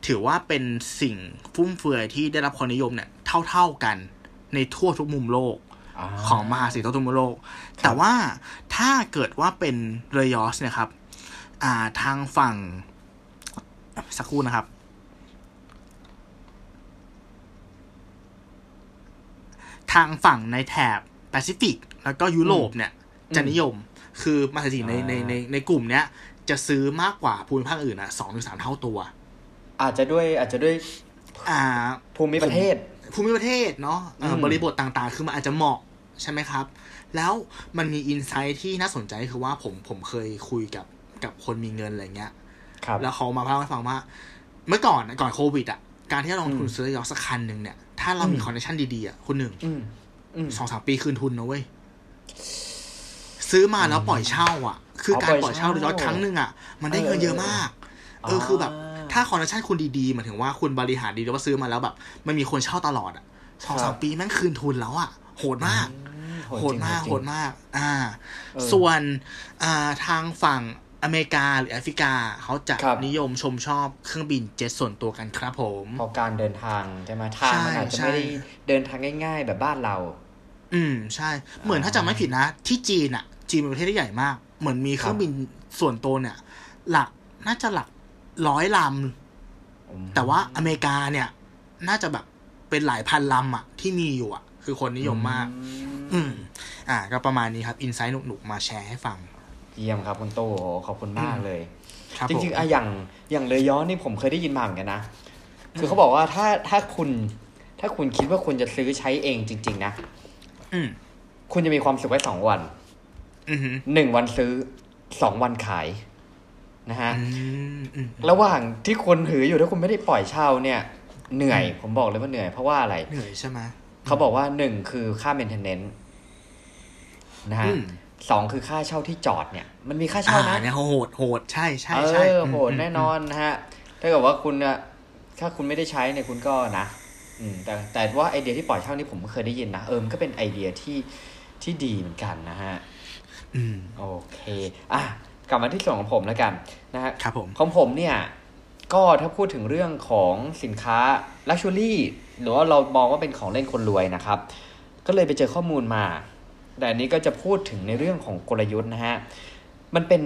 ถือว่าเป็นสิ่งฟุ่มเฟือยที่ได้รับความนิยมเนี่ยเท่าๆกันในทั่วทุกมุมโลกาของมหาเศรษฐีทั่วทุกมุมโลก แต่ว่าถ้าเกิดว่าเป็นเรือยอชเนี่ยครับ อ่าทางฝั่ง สักครู่นะครับ ทางฝั่งในแถบแปซิฟิก แล้วก็ยุโรปเนี่ยจะนิยม คือมหาเศรษฐีในในในในกลุ่มเนี้ย จะซื้อมากกว่าภูมิภาคอื่นอะสองถึงสามเท่าตัว อาจจะด้วยอาจจะด้วยอ่าภูมิประเทศ ภูมิประเทศเนาะเอ่ออมบริบทต่างๆ คือมันอาจจะเหมาะใช่ไหมครับ แล้วมันมี insight ที่น่าสนใจคือว่าผมผมเคยคุยกับกับคนมีเงินอะไรเงี้ยครับแล้วเขามาเล่าให้ฟังว่า เมื่อก่อนอะก่อนโควิดอะการที่เราลงทุนอืมซื้อยอชักคันหนึ่งเนี่ย ถ้าเรามีอืม connection ดีๆอะคุณหนึ่งอืมอืมสองสามปีคืนทุนนะเว้ย ซื้อมาแล้วปล่อยเช่า อะ คืออ๋อการปปล่ล่ออยยเช่าเช่าเรือยอชครั้งหนึ่งอะ มันได้เงินเยอะมาก เออเออคือแบบอ่าถ้า connection คุณดีๆหมายถึงว่าคุณบริหารดีแล้วว่าซื้อมาแล้วแบบมันมีคนเช่าตลอดอะสองครัสามบปีแม่งคืนทุนแล้วอะโหดมากอืมโหดมากจริงโหดมาก อ่าเออส่วนอ่าทางฝั่งอเมริกาหรือแอฟริกาเขาจะครับนิยมชมชอบเครื่องบินเจ็ตส่วนตัวกันครับผมเพราะการเดินทางใช่ไหมทางมันใช่อาจจะใช่ไม่ได้เดินทางง่าย ๆ แบบบ้านเรา อืมใช่ เหมือนถ้าจำไม่ผิดนะ ที่จีนอะ จีนเป็นประเทศที่ใหญ่มาก เหมือนมีเครื่องบินส่วนตัวเนี่ย หลักน่าจะหลักร้อยลำแต่ว่าอเมริกาเนี่ย น่าจะแบบเป็นหลายพันลำอะที่มีอยู่อะคือคนนิยมมาก อืม อ่า ก็ประมาณนี้ครับอินไซต์หนุกๆมาแชร์ให้ฟัง เยี่ยมครับคุณโต้ขอบคุณมากเลยครับจริงผมๆอะอย่างอย่างเลยย้อนนี่ผมเคยได้ยินมาเหมือนกันนะ คือเขาบอกว่าถ้าถ้าคุณ ถ้าคุณคิดว่าคุณจะซื้อใช้เองจริง ๆ นะอืมคุณจะมีความสุขไว้สองวันอืมอืม หนึ่งวันซื้อสองวันขายนะฮะอืมอืมระหว่างที่คุณถืออยู่ถ้าคุณไม่ได้ปล่อยเช่าเนี่ย เหนื่อย ผมบอกเลยว่าเหนื่อยเพราะว่าอะไร เหนื่อยใช่ไหมเขาบอกว่าหนึ่งคือค่า maintenance นะฮะอืมสองคือค่าเช่าที่จอดเนี่ย มันมีค่าอ่าเช่านะเนี่ยโหดโหดใช่ใช่เอใช่อมโหดแน่นอนนะฮะถ้าเกิดว่าคุณอะถ้าคุณไม่ได้ใช้เนี่ยคุณก็นะอืม แต่แต่ว่าไอเดียที่ปล่อยเช่านี่ผมก็เคยได้ยินนะเออมันก็เป็นไอเดียที่ที่ดีเหมือนกันนะฮะอืม โอเค อะ กลับมาที่ส่วนของผมแล้วกันนะฮะครับผมของผมเนี่ย ก็ถ้าพูดถึงเรื่องของสินค้า Luxury หรือว่าเรามองว่าเป็นของเล่นคนรวยนะครับ ก็เลยไปเจอข้อมูลมา แต่อันนี้ก็จะพูดถึงในเรื่องของกลยุทธ์นะฮะ มันเป็น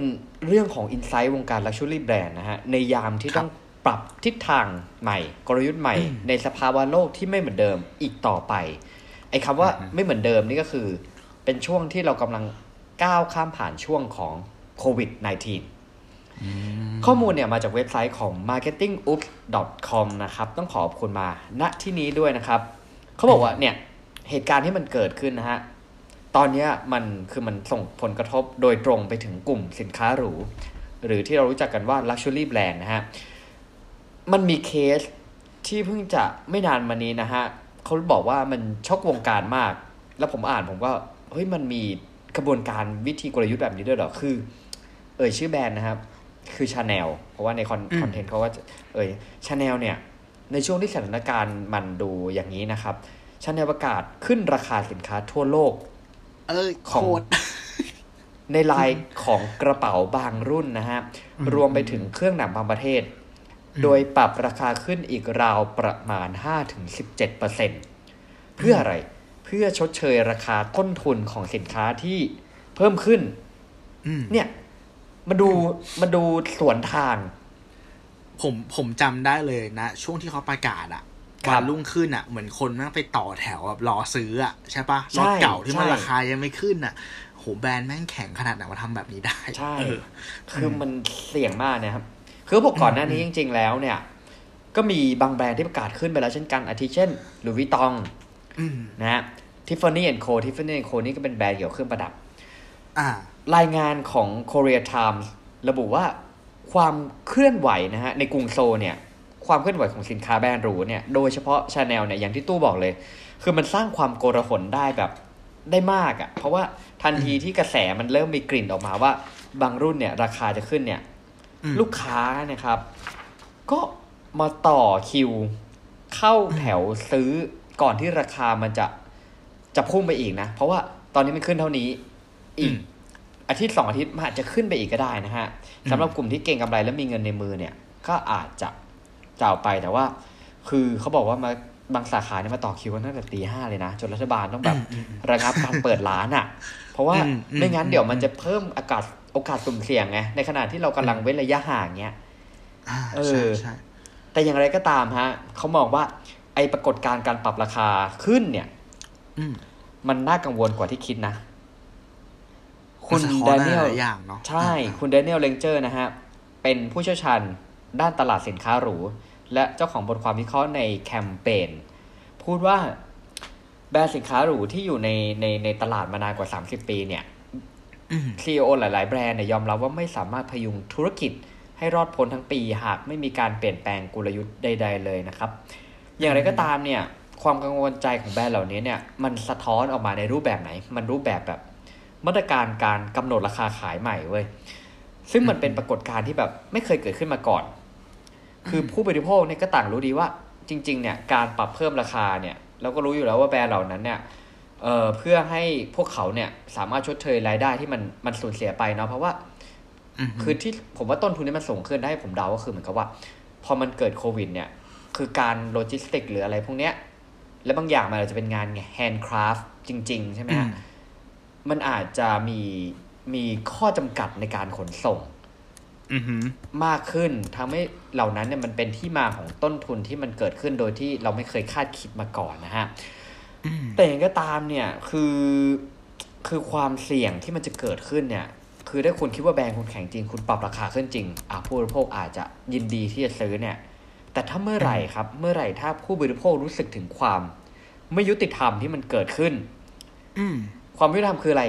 เรื่องของ i n s i ซต์วงการ Luxury Brand นะฮะ ในยามที่ครับต้องปรับทิศทางใหม่ กลยุทธ์ใหม่อืมในสภาวะโลกที่ไม่เหมือนเดิมอีกต่อไป ไอ้คำว่าอือฮึไม่เหมือนเดิมนี่ก็คือ เป็นช่วงที่เรากำลัง ก้าวข้ามผ่านช่วงของโควิด -19 ข้อมูลเนี่ยมาจากเว็บไซต์ของ marketingups.com นะครับต้องขอบคุณมาณที่นี้ด้วยนะครับเขาบอกว่าเนี่ยเหตุการณ์ที่มันเกิดขึ้นนะฮะตอนเนี้ยมันคือมันส่งผลกระทบโดยตรงไปถึงกลุ่มสินค้าหรู หรือที่เรารู้จักกันว่า luxury brand นะฮะมันมีเคสที่เพิ่งจะไม่นานมานี้นะฮะเขาบอกว่ามันช็อกวงการมาก แล้วผมอ่านผมก็เฮ้ยมันมี กระบวนการวิธีกลยุทธ์แบบนี้ด้วยเหรอ คือ เอ่ยชื่อแบรนด์นะครับ คือชาแนลเพราะว่าในคอนอืม content เขาก็จะเอ่ยชาแนลเนี่ย ในช่วงที่สถานการณ์มันดูอย่างนี้นะครับชาแนลประกาศขึ้นราคาสินค้าทั่วโลก เออขโคองตรในลายของกระเป๋าบางรุ่นนะฮะอืมรวมไปถึงเครื่องหนังบางประเทศอืมโดยปรับราคาขึ้นอีกราวประมาณ 5-17%เพื่ออะไรเพื่อชดเชยราคาต้นทุนของสินค้าที่เพิ่มขึ้นอืมเนี่ยมาดูมาดูสวนทาง ผมผมจำได้เลยนะ ช่วงที่เขาประกาศอะครัวับนรุ่งขึ้นอะเหมือนคนนั่งไปต่อแถวแบบรอซื้ออะใช่ปะใช่รถเก่าที่มันใช่ราคายังไม่ขึ้นอะโหแบรนด์แม่งแข็งขนาดไหนมาทำแบบนี้ได้ใช่เออคือมันเสี่ยงมากนะครับ คือบอกก่อนหน้านี้จริง ๆ แล้วเนี่ย ก็มีบางแบรนด์ที่ประกาศขึ้นไปแล้วเช่นกันอาทิเช่น Louis Vuitton อืม นะฮะ Tiffany & Co. Tiffany & Co.นี่ก็เป็นแบรนด์เกี่ยวกับเครื่องประดับอ่ารายงานของ Korea Times ระบุว่าความเคลื่อนไหวนะฮะในกรุงโซลเนี่ยความเคลื่อนไหวของสินค้าแบรนด์หรูเนี่ยโดยเฉพาะชาแนลเนี่ยอย่างที่ตู้บอกเลย คือมันสร้างความโกลาหลได้แบบได้มากอะ่ะเพราะว่าทันทีที่กระแสมันเริ่มมีกลิ่นออกมาว่า บางรุ่นเนี่ย ราคาจะขึ้นเนี่ยอืมลูกค้าเนะครับ ก็มาต่อคิว เข้าแถวซื้อ ก่อนที่ราคามันจะจะพุ่งไปอีกนะ เพราะว่าตอนนี้มันขึ้นเท่านี้ อีกอาทิตย์สองอาทิตย์มันอาจจะขึ้นไปอีกก็ได้นะฮะสำหรับกลุ่มที่เก่งกำไรและมีเงินในมือเนี่ย ก็อาจจะจะเอาไปแต่ว่า คือเขาบอกว่ามาบางสาขาเนี่ยมาต่อคิวกันตั้งแต่ตีห้าเลยนะ จนรัฐบาลต้องแบบระงับการเปิดร้านอะ เพราะว่าอืมอืมไม่งั้นเดี๋ยวมันจะเพิ่มอากาศโอกาสสุ่มเสี่ยงไงในขณะที่เรากำลังเว้นระยะห่างเนี้ยอ่าเออใช่ใช่แต่อย่างไรก็ตามฮะเขามองว่า ไอ้ปรากฏการณ์การปรับราคาขึ้นเนี่ยอืมมันน่ากังวลกว่าที่คิดนะ คุณมันสะท้อแดนเนียลหลายๆอย่างเนาะใช่อ่าคุณ Daniel Langer นะฮะ เป็นผู้เชี่ยวชาญด้านตลาดสินค้าหรู และเจ้าของบทความวิเคราะห์ในแคมเปญพูดว่าแบรนด์สินค้าหรูที่อยู่ในในในตลาดมานานกว่า 30 ปีเนี่ยอืมซีอหลาย ๆ แบรนด์เนี่ยยอมรับว่าไม่สามารถพยุงธุรกิจให้รอดพ้นทั้งปี หากไม่มีการเปลี่ยนแปลงกลยุทธ์ใด ๆ เลยนะครับ อย่างไรก็ตามเนี่ยความกังวลใจของแบรนด์เหล่านี้เนี่ยมันสะท้อนออกมาในรูปแบบไหน มันรูปแบบแบบมาตรการการกำหนดราคาขายใหม่เว้ยซึ่งมันเป็นปรากฏการณ์ที่แบบไม่เคยเกิดขึ้นมาก่อน คือผู้บริโภคเนี่ยก็ต่างรู้ดีว่าจริง ๆ เนี่ยการปรับเพิ่มราคาเนี่ยเราก็รู้อยู่แล้วว่าแบรนด์เหล่านั้นเนี่ยเอ่อเพื่อให้พวกเขาเนี่ยสามารถชดเชยรายได้ที่มันมันสูญเสียไปเนาะเพราะว่าอืมคือที่ผมว่าต้นทุนนี้มันสูงขึ้นได้ผมเดาก็คือเหมือนกับว่า พอมันเกิดโควิดเนี่ย คือการโลจิสติกหรืออะไรพวกเนี้ย และบางอย่างมันอาจจะเป็นงานแฮนด์คราฟจริง ๆ ใช่ไหมอืฮะมมันอาจจะมีมีข้อจำกัดในการขนส่งอือหือมากขึ้นทำให้เหล่านั้นเนี่ยมันเป็นที่มาของต้นทุนที่มันเกิดขึ้นโดยที่เราไม่เคยคาดคิดมาก่อนนะฮะอืมแต่อย่างก็ตามเนี่ยคือคือความเสี่ยงที่มันจะเกิดขึ้นเนี่ย คือถ้าคุณคิดว่าแบรนด์คุณแข็งจริง คุณปรับราคาขึ้นจริงอะผู้บริโภคอาจจะยินดีที่จะซื้อเนี่ย แต่ถ้าเมื่อไหร่ครับ เมื่อไหร่ถ้าผู้บริโภครู้สึกถึงความ ไม่ยุติธรรมที่มันเกิดขึ้น อืมความยุติธรรมคืออะไร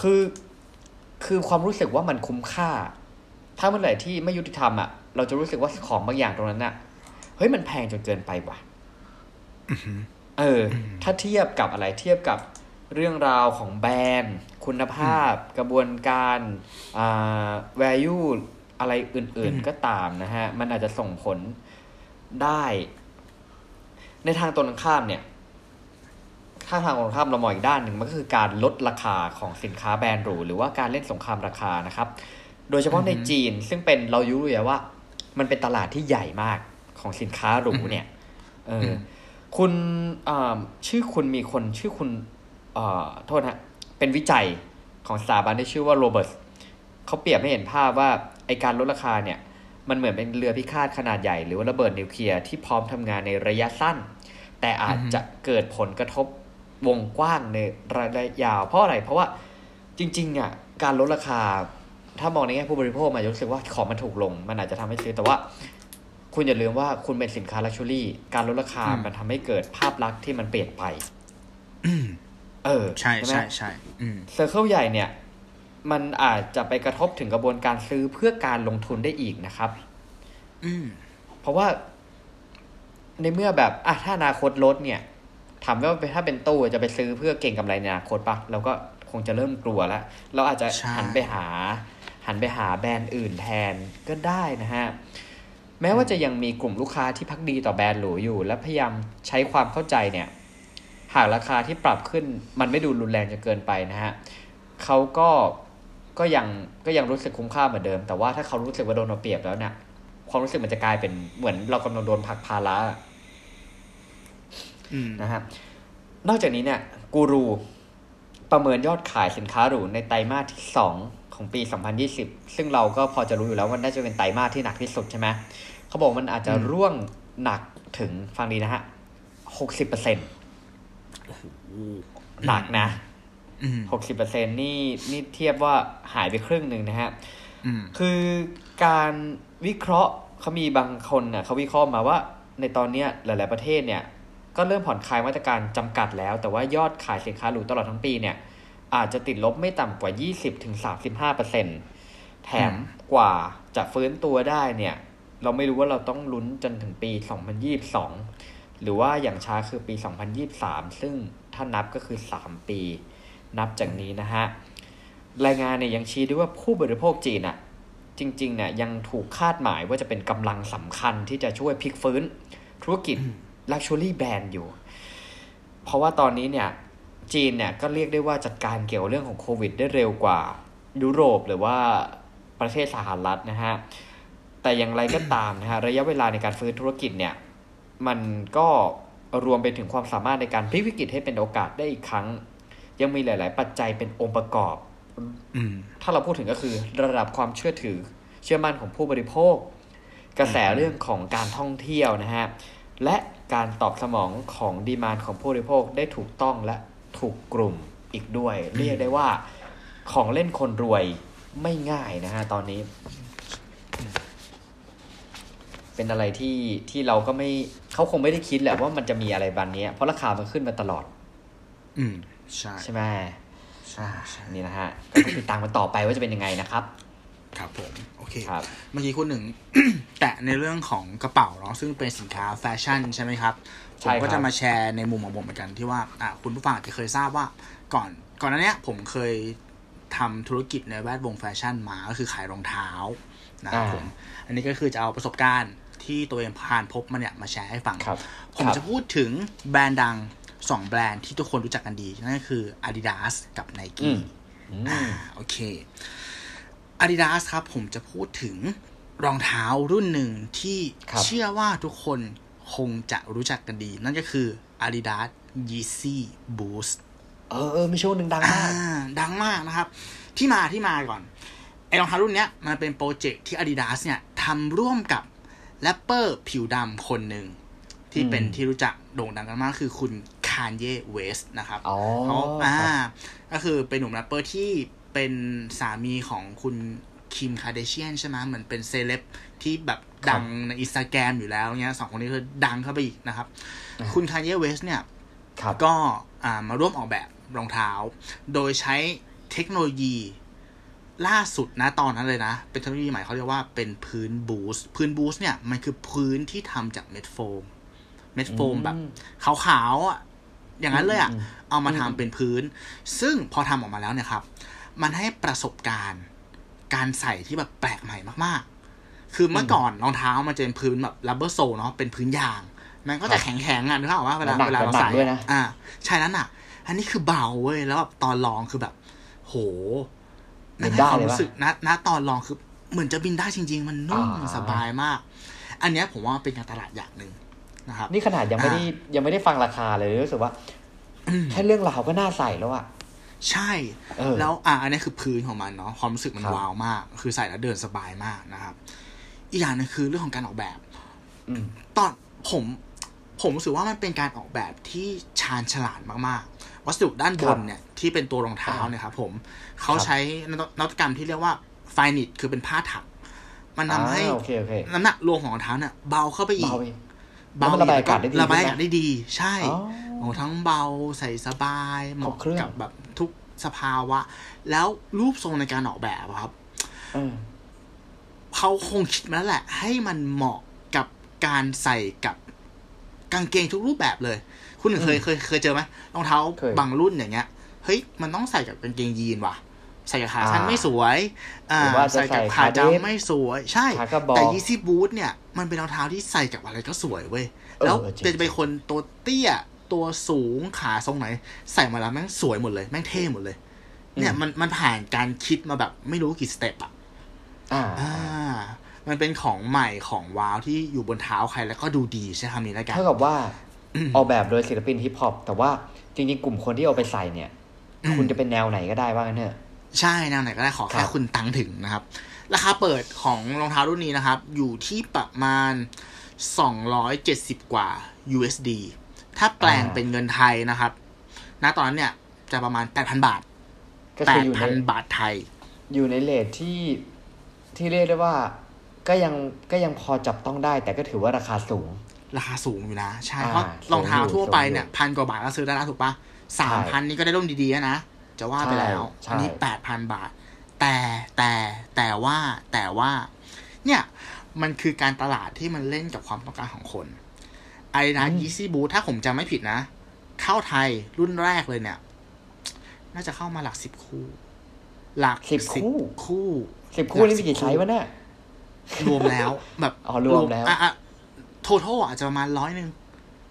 คือ คือความรู้สึกว่ามันคุ้มค่า ถ้าเมื่อไหร่ที่ไม่ยุติธรรมอะ เราจะรู้สึกว่าของบางอย่างตรงนั้นน่ะ เฮ้ยมันแพงจนเกินไปว่ะเออ ถ้าเทียบกับอะไรเทียบกับเรื่องราวของแบรนด์ คุณภาพ กระบวนการอ่า value อะไรอื่นๆก็ตามนะฮะ มันอาจจะส่งผล ได้ ในทางตรงกันข้ามเนี่ยถ้าทางตรงข้ามเรามองอีกด้านหนึ่งมันก็คือการลดราคาของสินค้าแบรนด์หรูหรือว่าการเล่นสงครามราคานะครับ โดยเฉพาะในจีนซึ่งเป็นเรารู้อยู่แล้วว่า มันเป็นตลาดที่ใหญ่มากของสินค้าหรูเนี่ย เอออคุณอ่าชื่อคุณมีคนชื่อคุณอ่าโทษนะเป็นวิจัยของสถาบันที่ชื่อว่าโรเบิร์ตเขาเปรียบให้เห็นภาพว่าไอการลดราคาเนี่ย มันเหมือนเป็นเรือพิฆาตขนาดใหญ่หรือว่าระเบิดนิวเคลียร์ที่พร้อมทำงานในระยะสั้น แต่อาจจะเกิดผลกระทบวงกว้างในระยะยาว เพราะอะไร เพราะว่าจริง ๆ อะ การลดราคา ถ้ามองในแง่ผู้บริโภคมันจะรู้สึกว่าของมันถูกลง มันอาจจะทำให้ซื้อแต่ว่า คุณอย่าลืมว่าคุณเป็นสินค้า luxury การลดราคาอืมมันทำให้เกิดภาพลักษณ์ที่มันเปลี่ยนไปอืมเออ ใช่ไหมใช่ใช่อืม circle ใหญ่เนี่ย มันอาจจะไปกระทบถึงกระบวนการซื้อเพื่อการลงทุนได้อีกนะครับ อืมเพราะว่า ในเมื่อแบบอะถ้าอนาคตลดเนี่ยถามว่าถ้าเป็นตู้จะไปซื้อเพื่อเก่งกำไรในอนาคตปะเราก็คงจะเริ่มกลัวแล้ว เราอาจจะใช่หันไปหา หันไปหาแบรนด์อื่นแทนก็ได้นะฮะ แม้ว่าจะยังมีกลุ่มลูกค้าที่พักดีต่อแบรนด์หรูอยู่ และพยายามใช้ความเข้าใจเนี่ย หากราคาที่ปรับขึ้นมันไม่ดูรุนแรงจนเกินไปนะฮะเขาก็ ก็ยังก็ยังรู้สึกคุ้มค่าเหมือนเดิม แต่ว่าถ้าเขารู้สึกว่าโดนเอาเปรียบแล้วเนี่ยความรู้สึกมันจะกลายเป็นเหมือนเรากำลังโดนผลักภาระอืมนะครับนอกจากนี้เนี่ยกูรูประเมินยอดขายสินค้าหรูในไตรมาสที่2ของปี 2020 ซึ่งเราก็พอจะรู้อยู่แล้วว่าน่าจะเป็นไตรมาสที่หนักที่สุดใช่ไหมเขาบอกมันอาจจะร่วงหนักถึงฟังดีนะฮะ60%หนักนะ อืม60%นี่นี่เทียบว่าหายไปครึ่งหนึ่งนะฮะอืมคือการวิเคราะห์เขามีบางคนน่ะเขาวิเคราะห์มาว่าในตอนเนี้ยหลาย ๆ ประเทศเนี่ย ก็เริ่มผ่อนคลายมาตรการจำกัดแล้ว แต่ว่ายอดขายสินค้าหรูตลอดทั้งปีเนี่ย อาจจะติดลบไม่ต่ำกว่า 20-35%แถมกว่าจะฟื้นตัวได้เนี่ย เราไม่รู้ว่าเราต้องลุ้นจนถึงปี 2022 หรือว่าอย่างช้าคือปี 2023 ซึ่งถ้านับก็คือ 3 ปี นับจากนี้นะฮะ รายงานเนี่ยยังชี้ด้วยว่าผู้บริโภคจีนอะจริงๆเนี่ยยังถูกคาดหมายว่าจะเป็นกำลังสำคัญที่จะช่วยพลิกฟื้น ธุรกิจ Luxury Brand อยู่ เพราะว่าตอนนี้เนี่ยจีนเนี่ยก็เรียกได้ว่าจัดการเกี่ยวเรื่องของโควิดได้เร็วกว่ายุโรปหรือว่าประเทศสหรัฐนะฮะ แต่อย่างไรก็ตามนะฮะระยะเวลาในการฟื้นธุรกิจเนี่ยมันก็รวมไปถึงความสามารถในการพลิกวิกฤตให้เป็นโอกาสได้อีกครั้ง ยังมีหลาย ๆ ปัจจัยเป็นองค์ประกอบอืมถ้าเราพูดถึงก็คือระดับความเชื่อถือ เชื่อมั่นของผู้บริโภค กระแสเรื่องของการท่องเที่ยวนะฮะและการตอบสมองของดีมานของผู้บริโภคได้ถูกต้องและถูกกลุ่มอีกด้วย เรียกได้ว่าของเล่นคนรวยไม่ง่ายนะฮะตอนนี้ เป็นอะไรที่ที่เราก็ไม่เขาคงไม่ได้คิดแหละว่ามันจะมีอะไรบันนี้เพราะราคามันขึ้นมาตลอด อืม ใช่ใช่ไหมใช่ใช่นี่นะฮะก็ต้องติดตามกันต่อไปว่าจะเป็นยังไงนะครับ ครับผม โอเคครับเมื่อกี้คุณหนึ่ง แตะในเรื่องของกระเป๋าเนาะซึ่งเป็นสินค้าแฟชั่นใช่ไหมครับใช่ผมครับก็จะมาแชร์ในมุมของผมเหมือนกันที่ว่าอะคุณผู้ฟังอาจจะเคยทราบว่าก่อนก่อนหน้าเนี้ยผมเคยทำธุรกิจในแวดวงแฟชั่นมาก็คือขายรองเท้านะครับผม อันนี้ก็คือจะเอาประสบการณ์ที่ตัวเองผ่านพบมาเนี่ยมาแชร์ให้ฟังครับผมครับจะพูดถึงแบรนด์ดัง สองแบรนด์ที่ทุกคนรู้จักกันดี นั่นก็คือ Adidas กับอื Nike มอือ่ามโอเค Adidas ครับผมจะพูดถึงรองเท้ารุ่นหนึ่งที่ครับเชื่อว่าทุกคนคงจะรู้จักกันดี นั่นก็คือ Adidas Yeezy Boost เออเออมีช่วงหนึ่งดังอ่ามากดังมากนะครับ ที่มาที่มาก่อน ไอรองเท้ารุ่นเนี้ยมันเป็นโปรเจกต์ที่ Adidas เนี่ยทำร่วมกับแรปเปอร์ผิวดำคนหนึ่ง ที่เป็นอืมที่รู้จักโด่งดังกันมากคือคุณคานเยเวสนะครับอ๋อเขาอ่าครับก็คือเป็นหนุ่มแรปเปอร์ที่เป็นสามีของคุณคิมคาเดเชียนใช่ไหมเหมือนเป็นเซเลบที่แบบดังในอินสตาแกรมอยู่แล้วเงี้ยสองคนนี้คือดังเข้าไปอีกนะครับ คุณคานเยเวสเนี่ยครับก็อ่ามาร่วมออกแบบรองเท้า โดยใช้เทคโนโลยีล่าสุดนะตอนนั้นเลยนะ เป็นเทคโนโลยีใหม่เขาเรียกว่าเป็นพื้นบูสต์พื้นบูสต์เนี่ย มันคือพื้นที่ทำจากเม็ดโฟม เม็ดโฟมอืมแบบขาวๆอะ อย่างนั้นเลยอะอืมเอามาทำเป็นพื้น ซึ่งพอทำออกมาแล้วเนี่ยครับ มันให้ประสบการณ์ การใส่ที่แบบแปลกใหม่มากๆ คือเมื่อก่อนรองเท้ามันจะเป็นพื้นแบบลับเบอร์โซเนาะเป็นพื้นยาง มันก็จะแข็งๆอะนึกออกว่าเวลาหนักเวลาเราหนักใส่ด้วยนะอ่าใช่แล้วน่ะ อันนี้คือเบาเว้ยแล้วแบบตอนลองคือแบบ โหบินให้ได้ความเลยรู้ปะสึกนะณตอนลองคือเหมือนจะบินได้จริง ๆ มันนุ่มอ่าสบายมาก อันเนี้ยผมว่าเป็นการตลาดอย่างหนึ่ง นะครับนี่ขนาดยังไม่ได้ยังไม่ได้ฟังราคาเลยรู้สึกว่าแค่เรื่องราวก็น่าใส่แล้วอะใช่เออแล้วอะอันนี้คือพื้นของมันเนาะความรู้สึกมันครับว้าวมาก คือใส่แล้วเดินสบายมากนะครับ อีกอย่างหนึงคือเรื่องของการออกแบบอืมตอนผมผมรู้สึกว่ามันเป็นการออกแบบที่ชาญฉลาดมากๆ วัสดุด้านบนเนี่ยที่เป็นตัวรองเท้าเนี่ยครับผมเขาครับใช้นวัตกรรมที่เรียกว่าไฟนิตคือเป็นผ้าถัก มันทำให้อ่าโอเคโอเคน้ำหนักรวมของรองเท้าเนี่ยเบาเข้าไปอีก เบาไปเบาแล้วมันระบายอากาศได้ดีระบายด้วยนะอากาศได้ดี ใช่อ๋อโอ้ทั้งเบาใส่สบายเหครมาะบเครื่องกับแบบทุกสภาวะ แล้วรูปทรงในการออกแบบอะครับเออเขาคงคิดมาแล้วแหละ ให้มันเหมาะกับการใส่กับกางเกงทุกรูปแบบเลย คุณหนึ่งเคยเคยเคยเจอไหมรองเท้าเคยบางรุ่นอย่างเงี้ยเฮ้ยมันต้องใส่กับกางเกงยีนว่ะ ใส่กับขาสั้นอ่าไม่สวยอ่าหรือว่าจะใส่กับใส่ขาขาเดฟจำไม่สวย ใช่ขากระบอกแต่ยีซี่บูทเนี่ย มันเป็นรองเท้าที่ใส่กับอะไรก็สวยเว้ยเออแล้วจริงเป็นเป็นคนตัวเตี้ยตัวสูงขาทรงไหน ใส่มาแล้วแม่งสวยหมดเลย แม่งเท่หมดเลย เนี่ยมันมันผ่านการคิดมาแบบ ไม่รู้กี่สเต็ปอะอ่าอ่า มันเป็นของใหม่ของว้าวที่อยู่บนเท้าใครแล้วก็ดูดีใช่คำนี้แล้วกันเท่ากับว่าออกแบบโดยศิลปินฮิปฮอปแต่ว่าจริงๆ กลุ่มคนที่เอาไปใส่เนี่ยอืมคุณจะเป็นแนวไหนก็ได้ว่างั้นเถอะ ใช่แนวไหนก็ได้ครับขอแค่คุณตังค์ถึงนะครับ ราคาเปิดของรองเท้ารุ่นนี้นะครับ อยู่ที่ประมาณ 270 กว่า USD ถ้าแปลงเป็นเงินไทยนะครับ ณ ตอนนั้นเนี่ยจะประมาณ 8,000 บาทก็คืออยู่ใน8,000 บาทไทย อยู่ในเลทที่ที่เรียกได้ว่าก็ยังก็ยังพอจับต้องได้ แต่ก็ถือว่าราคาสูง ราคาสูงอยู่นะ ใช่อ่าเพราะรองเท้าสูงอยู่ทั่วไปสูงอยู่เนี่ยพันกว่าบาทก็ซื้อได้แล้วถูกปะสามพันนี่ก็ได้รุ่นดีๆแล้วนะ จะว่าไปแล้วใช่อันนี้ใช่แปดพันบาท แต่แต่แต่ว่าแต่ว่า เนี่ยมันคือการตลาดที่มันเล่นกับความต้องการของคนไอ้นะยีซี่บูถ้าผมจำไม่ผิดนะ เข้าไทยรุ่นแรกเลยเนี่ย น่าจะเข้ามาหลักสิบคู่ หลักสิบคู่คู่สิบคู่นี่มีกี่ไซส์วะเนี่ยรวมแล้ว แบบอ๋อรวมแล้วอะอะโททอาจจะประมาณร้อยหนึ่ง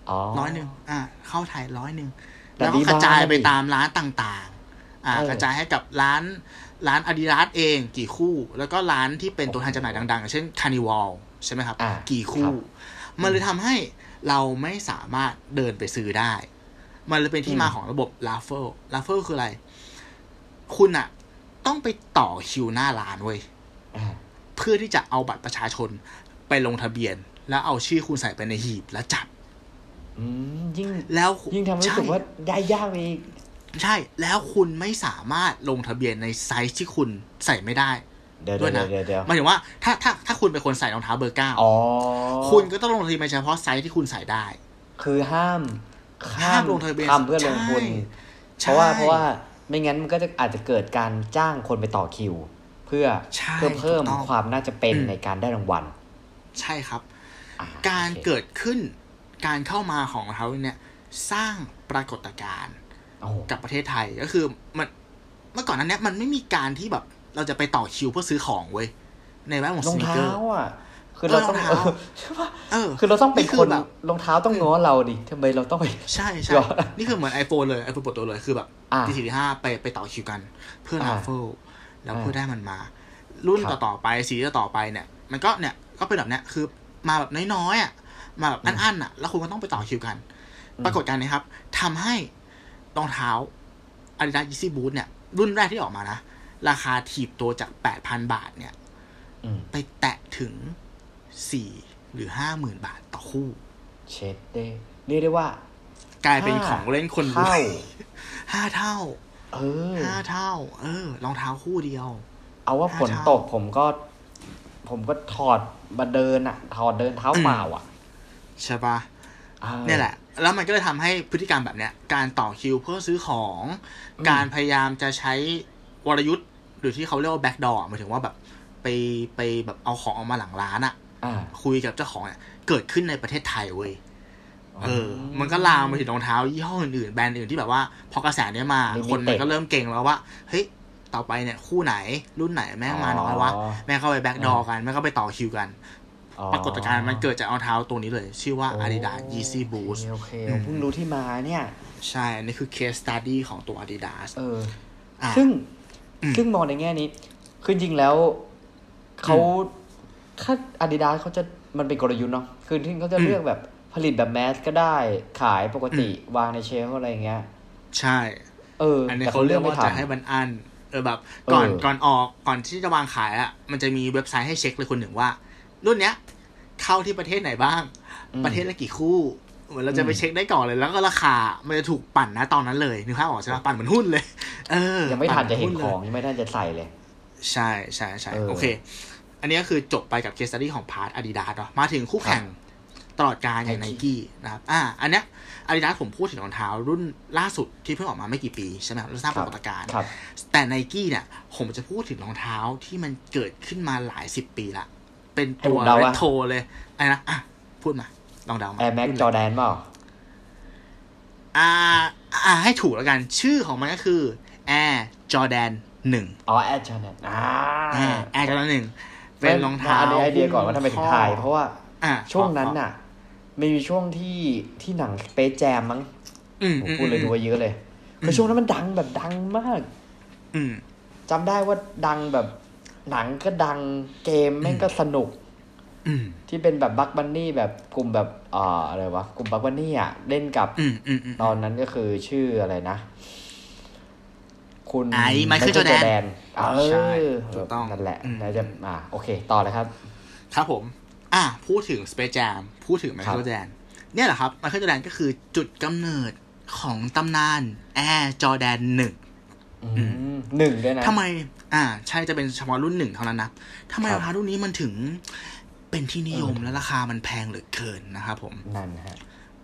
อ๋อร้อยหนึ่งอะเข้าไทยร้อยหนึ่งแต่แล้วก็ดีกระจายไปมากดิตามร้านต่างๆ อ่าเออกระจายให้กับร้านร้านอาดิดาสเองกี่คู่ แล้วก็ร้านที่เป็นตัวแทนจำหน่ายดังๆอย่างเช่นคานิวอลใช่ไหมครับอ่ากี่ครัคู่บมันเลยทำให้เราไม่สามารถเดินไปซื้อได้ มันเลยเป็นที่มาของระบบลาเฟลลาเฟลคืออะไร คุณอะต้องไปต่อคิวหน้าร้านเว้ยอ่าเพื่อที่จะเอาบัตรประชาชนไปลงทะเบียน แล้วเอาชื่อคุณใส่ไปในหีบแล้วจับอืมยิ่งแล้วยิ่งทำให้รู้สึกใช่ว่าได้ยากไปอีก ใช่แล้วคุณไม่สามารถลงทะเบียนในไซส์ที่คุณใส่ไม่ได้ด้วยนะเดี๋ยวเดี๋ยวเดี๋ยวเดี๋ยวหมายถึงว่าถ้าถ้าถ้าคุณเป็นคนใส่รองเท้าเบอร์เก้าอ๋อคุณก็ต้องลงทะเบียนเฉพาะไซส์ที่คุณใส่ได้ คือห้ามห้ามลงทะเบียนทำเพื่อลงทุนใช่เพราะว่าใช่เพราะว่าไม่งั้นมันก็จะอาจจะเกิดการจ้างคนไปต่อคิว เพื่อใช่เพื่อเพิ่มถูกต้องความน่าจะเป็นอืมในการได้รางวัล ใช่ครับอะโอเคการเกิดขึ้นการเข้ามาของรองเท้าเนี่ยสร้างปรากฏการณ์โอ้โห กับประเทศไทยก็คือมันเมื่อก่อนนั้นเนี้ยมันไม่มีการที่แบบเราจะไปต่อคิวเพื่อซื้อของเว้ยในแวดวงรองเท้า sneaker อะคือเราต้องเออรองเท้าเออใช่ปะเออคือเราต้องเป็นนี่คือคนแบบรองเท้าต้องง้อเราดิทำไมเราต้องไปใช่ใช่หรอนี่คือเหมือน iPhone เลย iPhone เปิดตัวเลยคือแบบอ่าทีสี่ห้าไปไปต่อคิวกัน เพื่ออ่าราฟเฟิลแล้วอ่าเพื่อได้มันมา รุ่นครับต่อๆไปสีต่อๆไปเนี่ย มันก็เนี่ยก็เป็นแบบเนี้ยคือมาแบบน้อยๆอะมาแบบอั้นๆอะ แล้วคุณก็ต้องไปต่อคิวกัน ปรากฏการณ์นี้ครับทำให้ รองเท้า Adidas Yeezy Boost เนี่ย รุ่นแรกที่ออกมานะ ราคาถีบตัวจาก8,000บาทเนี่ยอืมไปแตะถึง4หรือ50,000บาทต่อคู่ เช็ดเด้เรียกได้ว่า กลายเป็นของเล่นคนรวเท่ายห้าเท่า เออห้าเท่า เออรองเท้าคู่เดียว เอาว่าฝนห้าตเท่ากผมก็ ผมก็ถอดมาเดินอะถอดเดินเท้าอืมเปล่าอะใช่ปะออเนี่ยแหละ แล้วมันก็เลยทำให้พฤติกรรมแบบเนี้ย การต่อคิวเพื่อซื้อของอืมการพยายามจะใช้วรยุทธ์หรือที่เขาเรียกว่าแบ็กดอร์หมายถึงว่าแบบไปไปแบบเอาของออกมาหลังร้านอะอ่าคุยกับเจ้าของเนี่ยเกิดขึ้นในประเทศไทยเว้ยเออ มันก็ลามไปถึงรองเท้ายี่ห้ออื่นๆแบรนด์อื่นที่แบบว่า พอกระแสเนี้ยมา Limited คนมันก็เริ่มเก่งแล้วว่าเฮ้ยต่อไปเนี่ยคู่ไหนรุ่นไหนแม่งมาน้อยวะอ๋อแม่งเข้าไปแบ็กดอร์กันแม่งก็ไปต่อคิวกันอ๋อ ปรากฏการณ์มันเกิดจากเอาเท้าตัวนี้เลย ชื่อว่า Adidas Yeezy โอ Boost เคโอเคอืมผมเพิ่งรู้ที่มาเนี่ย ใช่อันนี้คือ case study ของตัว Adidas เอออะซึ่งอืมซึ่งมองในแง่นี้คือจริงแล้วเขาถ้าอาดิดาสเขาจะมันเป็นกลยุทธ์เนาะคือที่เขาจะอืมเลือกแบบผลิตแบบแมสก็ได้ขายปกติวางในเชลฟ์อะไรอย่างเงี้ย ใช่ เอออันนี้แต่เขาเรียกว่าไม่จะทำให้มันอันเออแบบก่อนเออก่อนออกก่อนที่จะวางขายอะมันจะมีเว็บไซต์ให้เช็คเลยคนหนึ่งว่า รุ่นเนี้ย เข้าที่ประเทศไหนบ้างอืมประเทศละกี่คู่เหมือนเราจะไปอืมเช็คได้ก่อนเลยแล้วก็ราคา มันจะถูกปั่นนะตอนนั้นเลยนึกภาพออกใช่ไหมปั่นเหมือนหุ้นเลย เออยังไม่ทันจะเห็นปั่ขมืองยังไม่ทันจะใส่เลย ใช่ใช่ใช่เออโอเค อันนี้ก็คือจบไปกับ case study ของ part อาดิดาสเนาะมาถึงคู่แข่งตลอดการอย่างไน Nike กี้นะครับ อ่า อันเนี้ยอาดิดาสผมพูดถึงรองเท้ารุ่นล่าสุดที่เพิ่งออกมาไม่กี่ปีใช่ไหมครับแล้วสร้างปรากฏการณ์ครับแต่ไนกี้เนี่ย ผมจะพูดถึงรองเท้าที่มันเกิดขึ้นมาหลายสิบปีละ เป็นตัวให้ผมเดาเลยว่าโทรเลยอะไรนะอะพูดมา ลองเดามา Air Max รุ่นอะไรจอแดนเปล่าอ่า อ่า ให้ถูกแล้วกัน ชื่อของมันก็คือ Air Jordan หนึ่งอ๋อแอร์จอแดนอ่าอ่า Air Jordan หนึ่งเป็นรองเท้าอันนี้ไอเดียก่อนว่าทำไมถึงถ่าย เพราะว่าอะช่วงนั้นน่ะมีช่วงที่ที่หนังสเปซแจมมั้งอืมผมอืมพูดเลยดูไว้เยอะเลยคือช่วงนั้นมันดังแบบดังมาก อืมจำได้ว่าดังแบบ หนังก็ดังเกมแม่งก็สนุกอืมที่เป็นแบบบักบันนี่แบบกลุ่มแบบอ่าอะไรวะกลุ่มบักบันนี่อะเล่นกับอืมอืมอืมตอนนั้นก็คือชื่ออะไรนะ คุณไอ้ Michael Jordan เอใช่อถูกต้องนั่นแหละอืมน่าจะอ่าโอเค ต่อเลยครับ ครับผม อะพูดถึง Space Jam พูดถึงครั Michael บ Jordan เนี่ยแหละครับ Michael Jordan ก็คือจุดกำเนิดของตำนาน Air Jordan 1อืมหนึ่ง ด้วยนะทำไม อ่า ใช่จะเป็นเฉพาะรุ่นหนึ่งเท่านั้นนะทำไมครัรบองเท้ารุ่นนี้มันถึงเป็นที่นิยมเออและราคามันแพงเหลือเกินนะครับผมนั่นฮะ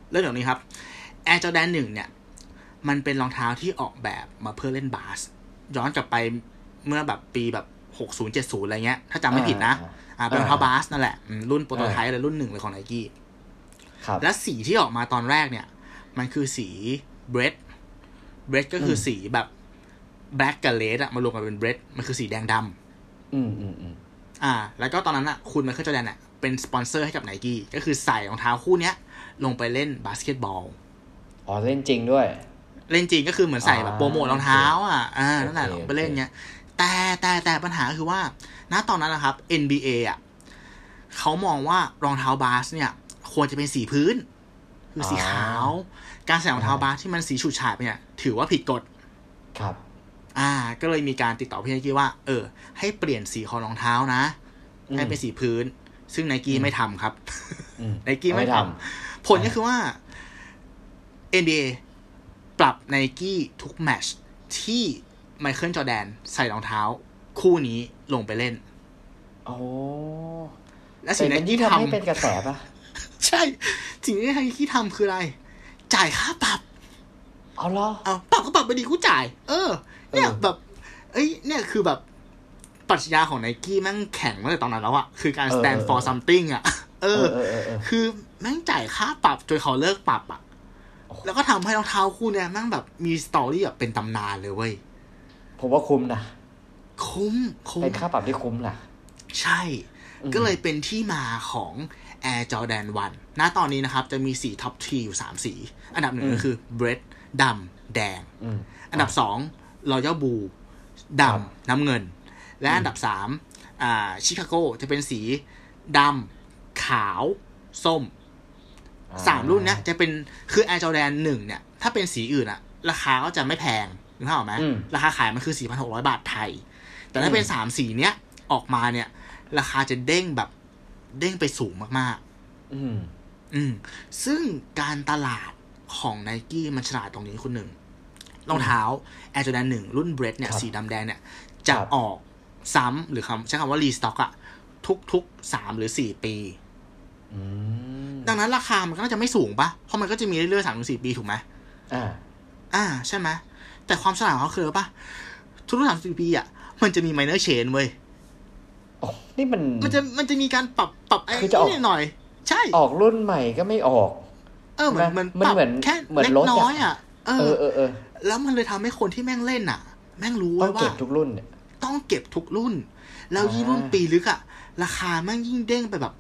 เรื่องอย่างนี้ครับ Air Jordan 1เนี่ย มันเป็นรองเท้าที่ออกแบบมาเพื่อเล่นบาส ย้อนกลับไปเมื่อแบบปีแบบ60 70อะไรเงี้ย ถ้าจำไม่ผิดนะ อ่า เป็นรองเท้าบาสนั่นแหละอืมรุ่น prototype เลยรุ่นหนึ่งเลยของไนกี้ครับและสีที่ออกมาตอนแรกเนี่ย มันคือสี bred bred ก็คืออืมสีแบบ black กับ red อะมารวมกันเป็น bred มันคือสีแดงดำอืมอืมอืมอ่า แล้วก็ตอนนั้นอะคุณไมเคิลจอแดนอะเป็นสปอนเซอร์ให้กับไนกี้ก็คือใส่รองเท้าคู่เนี้ย ลงไปเล่นบาสเกตบอลอ๋อ เล่นจริงด้วย เล่นจริงก็คือเหมือนใส่แบบอ่าโปรโมทรองเท้าอะอ่านั่นแหละโอเคลงไปเล่นโอเคเงี้ย แต่แต่แต่ปัญหาคือว่า ณตอนนั้นนะครับ NBA อะเขามองว่ารองเท้าบาสเนี่ย ควรจะเป็นสีพื้น คือสีขาว การใส่รองเท้าบาสที่มันสีฉูดฉาดไปเนี่ย ถือว่าผิดกฎครับ อ่า ก็เลยมีการติดต่อพี่ไนกี้ว่า เออ ให้เปลี่ยนสีของรองเท้านะอืมให้เป็นสีพื้น ซึ่งไนกี้ไม่ทำครับอืมไนกี้ไม่ไม่ททำผลก็คือว่า NBA ปรับไนกี้ทุกแมตชที่ไมเคิลจอแดนใส่รองเท้า คู่นี้ลงไปเล่น โอ้และแต่สิ่งมัที่นไนยิ่กี้งทำให้ทำเป็นกระแสปะใช่สิ่งที่ไนกี้ทำคืออะไร จ่ายค่าปรับ เอาเหรอเอาปรับก็ปรับไปดีกูจ่าย เออ เนี่ยเออแบบ เอ้ยเนี่ยคือแบบปรัชญาของไนกี้แม่งแข็งตั้งแต่ตอนนั้นแล้วอะคือการ stand for something อะเอเอออเออเออเออคือแม่งจ่ายค่าปรับจนเขาเลิกปรับอะโอ้โหแล้วก็ทำให้รองเท้าคู่เนี่ยแม่งแบบมีสตอรี่แบบเป็นตำนานเลยเว้ย ผมว่าคุ้มนะ คุ้ม คุ้ม เป็นค่าปรับที่คุ้มแหละใช่อืมก็เลยเป็นที่มาของ Air Jordan 1ณตอนนี้นะครับ จะมีสีท็อปทีอยู่3สี อันดับหนึ่งก็คือ Red ดำแดงอืมอันดับ2 Royal Blue ดครับำน้ำเงิน และอันดับ3อ่าชิคาโกจะเป็นสีดำขาวส้มสามรุ่นเนี้ยจะเป็นคือ Air Jordan หนึ่งเนี่ย ถ้าเป็นสีอื่นอะราคาก็จะไม่แพงนึกภาพออกไหมอืมราคาขายมันคือ4,600บาทไทย แต่ถ้าเป็นอืมสามสีเนี้ยออกมาเนี่ย ราคาจะเด้งแบบเด้งไปสูงมากอืมๆอืม ซึ่งการตลาดของไนกี้มันฉลาดตรงนี้คุณหนึ่ง รองเท้า Air Jordan หนึ่งรุ่นเบรดเนี่ยครับสีดำแดงเนี่ยจะครับออกซ้ำหรือคำใช้คำว่ารีสต็อกอะทุกๆสามหรือสี่ปีอืมดังนั้นราคามันก็น่าจะไม่สูงปะเพราะมันก็จะมีเรื่อยๆสามถึงสี่ปีถูกไหมอ่า อ่า ใช่ไหม แต่ความฉลาดของเขาคืออะไรปะทุกๆสามสิบปีอะ มันจะมี minor change เว้ยโอ้นี่มัน มันจะ มันจะมีการปรับ ปรับไอ้คือจะออกนี่หน่อย ใช่ ออกรุ่นใหม่ก็ไม่ออก เออ เหมือนมัมันนมันปรับเหมือนแค่เหมือนเล็กรถอะน้อยอะ เอเอออเออ เออ แล้วมันเลยทำให้คนที่แม่งเล่นอะ แม่งรู้ต้อไว้งว่าเก็บทุกรุ่นเนี่ยต้องเก็บทุกรุ่น แล้วยิ่งอ่ารุ่นปีลึกอะ ราคาแม่งยิ่งเด้งไปแบบ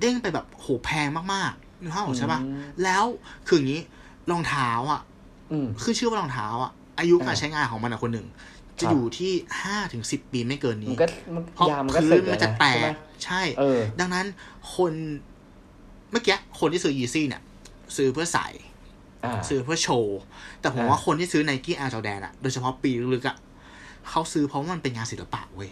เด้งไปแบบโหแพงมากๆนึกภาพออกใช่ปะอืมแล้วคืออย่างนี้รองเท้าอะอืมคือชื่อว่ารองเท้าอะ อายุการอ่าใช้งานของมันอะคนหนึ่งจะครับอยู่ที่ห้าถึงสิบปีไม่เกินมันนี้ก็มันเพราะยามมันก็พื้สึนกมันจะนะแตใช่ไหมกใช่เออดังนั้นคนเมื่อกี้คนที่ซื้อ Yeezy เนี่ย ซื้อเพื่อใส่อ่า ซื้อเพื่อโชว์ แต่ผมอ่าว่าคนที่ซื้อ Nike Air Jordan อะโดยเฉพาะปีลึกๆอะเขาซื้อเพราะว่ามันเป็นงานศิลปะเว้ย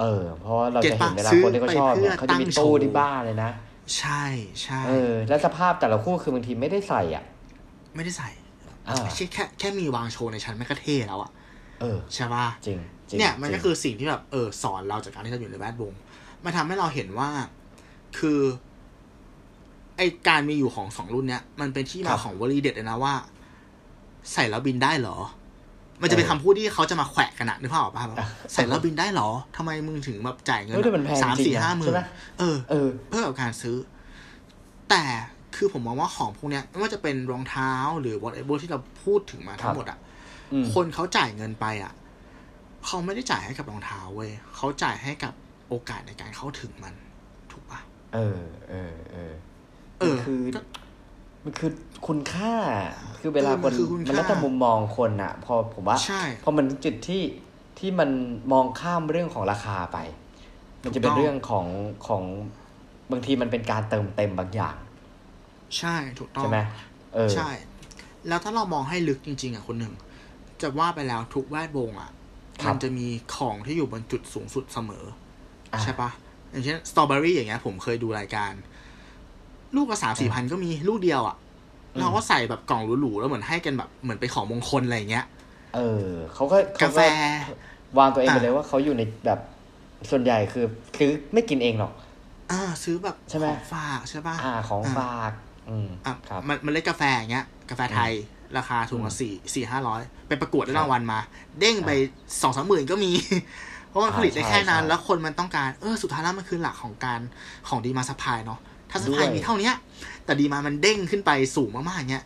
เออ เพราะว่าเราเก็จะตเห็นปะเวลาซื้อคนที่เขาชอบเนี่ยไปเพื่อเขาจะมีตั้งโชตู้ว์ที่บ้านเลยนะ ใช่ใช่เออ แล้วสภาพแต่ละคู่คือบางทีไม่ได้ใส่อะ ไม่ได้ใส่อ่าแค่แค่แค่มีวางโชว์ในชั้นไม่ก็เท่แล้วอะเออใช่ป่ะจริงจริงเนี่ยมันก็จริงคือสิ่งที่แบบเออสอนเราจากการที่เราอยู่ในแวดวงมันทำให้เราเห็นว่า คือ ไอการมีอยู่ของสองรุ่นเนี้ยมันเป็นที่ครัมาบของวลีเด็ดเลยนะว่า ใส่แล้วบินได้เหรอ มันจะเป็นเออคำพูดที่เขาจะมาแขวะกันอะนึกภาพออกป่ะแบบอะใส่แล้วบินได้เหรอทำไมมึงถึงแบบจ่ายเงินเฮ้ยแต่มันแพงสามจริสี่งนะห้าหมื่ใช่นไหมเออเออ เพื่อกับการซื้อ แต่คือผมมองว่าของพวกเนี้ยไม่ว่าจะเป็นรองเท้าหรือ whatever ที่เราพูดถึงมาทั้งหมดอะอืมคนเขาจ่ายเงินไปอะเขาไม่ได้จ่ายให้กับรองเท้าเว้ยเขาจ่ายให้กับโอกาสในการเข้าถึงมัน ถูกปะเออเออเออเออ มันคือก็มันคือคุณค่า คือเวลาเออคมันนคือคุณมันแล้วค่าแต่มุมมองคนอะพอผมว่าใช่พอมันถึงจุดที่ที่มันมองข้ามเรื่องของราคาไป มันจะเป็นถูกต้องเรื่องของของบางทีมันเป็นการเติมเต็มบางอย่าง ใช่ถูกต้องใช่ไหมเออใช่ แล้วถ้าเรามองให้ลึกจริง ๆอะคนหนึ่ง จะว่าไปแล้วทุกแวดวงอะครับมันจะมีของที่อยู่บนจุดสูงสุดเสมออะใช่ปะอย่างเช่นสตรอเบอรี่อย่างเงี้ยผมเคยดูรายการ ลูกละสามสี่พันก็มีลูกเดียวอะอืมเราก็ใส่แบบกล่องหรูๆแล้วเหมือนให้กันแบบเหมือนเป็นของมงคลอะไรอย่างเงี้ย เออเขาก็เขกาแฟ วางตัวเองไปอะเลยว่าเขาอยู่ในแบบส่วนใหญ่คือซื้อไม่กินเองหรอก อ่า ซื้อแบบใช่ไหมของฝากใช่ปะอ่า ของอะฝากอืมอะครับมันมันเล็กกาแฟอย่างเงี้ย กาแฟไทยราคาถุงละสี่สี่ห้าร้อยไปประกวดได้ครับได้รางวัลมา เด้งไปสองสามหมื่นก็มี เพราะมันอ่าผลิตได้แค่นั้นใช่แล้วคนมันต้องการ เออ สุดท้ายแล้วมันคือหลักของการของ demand supply เนาะ ถ้าสปายด้วยมีเท่าเนี้ยแต่ demand มันเด้งขึ้นไปสูงมากๆอย่างเงี้ย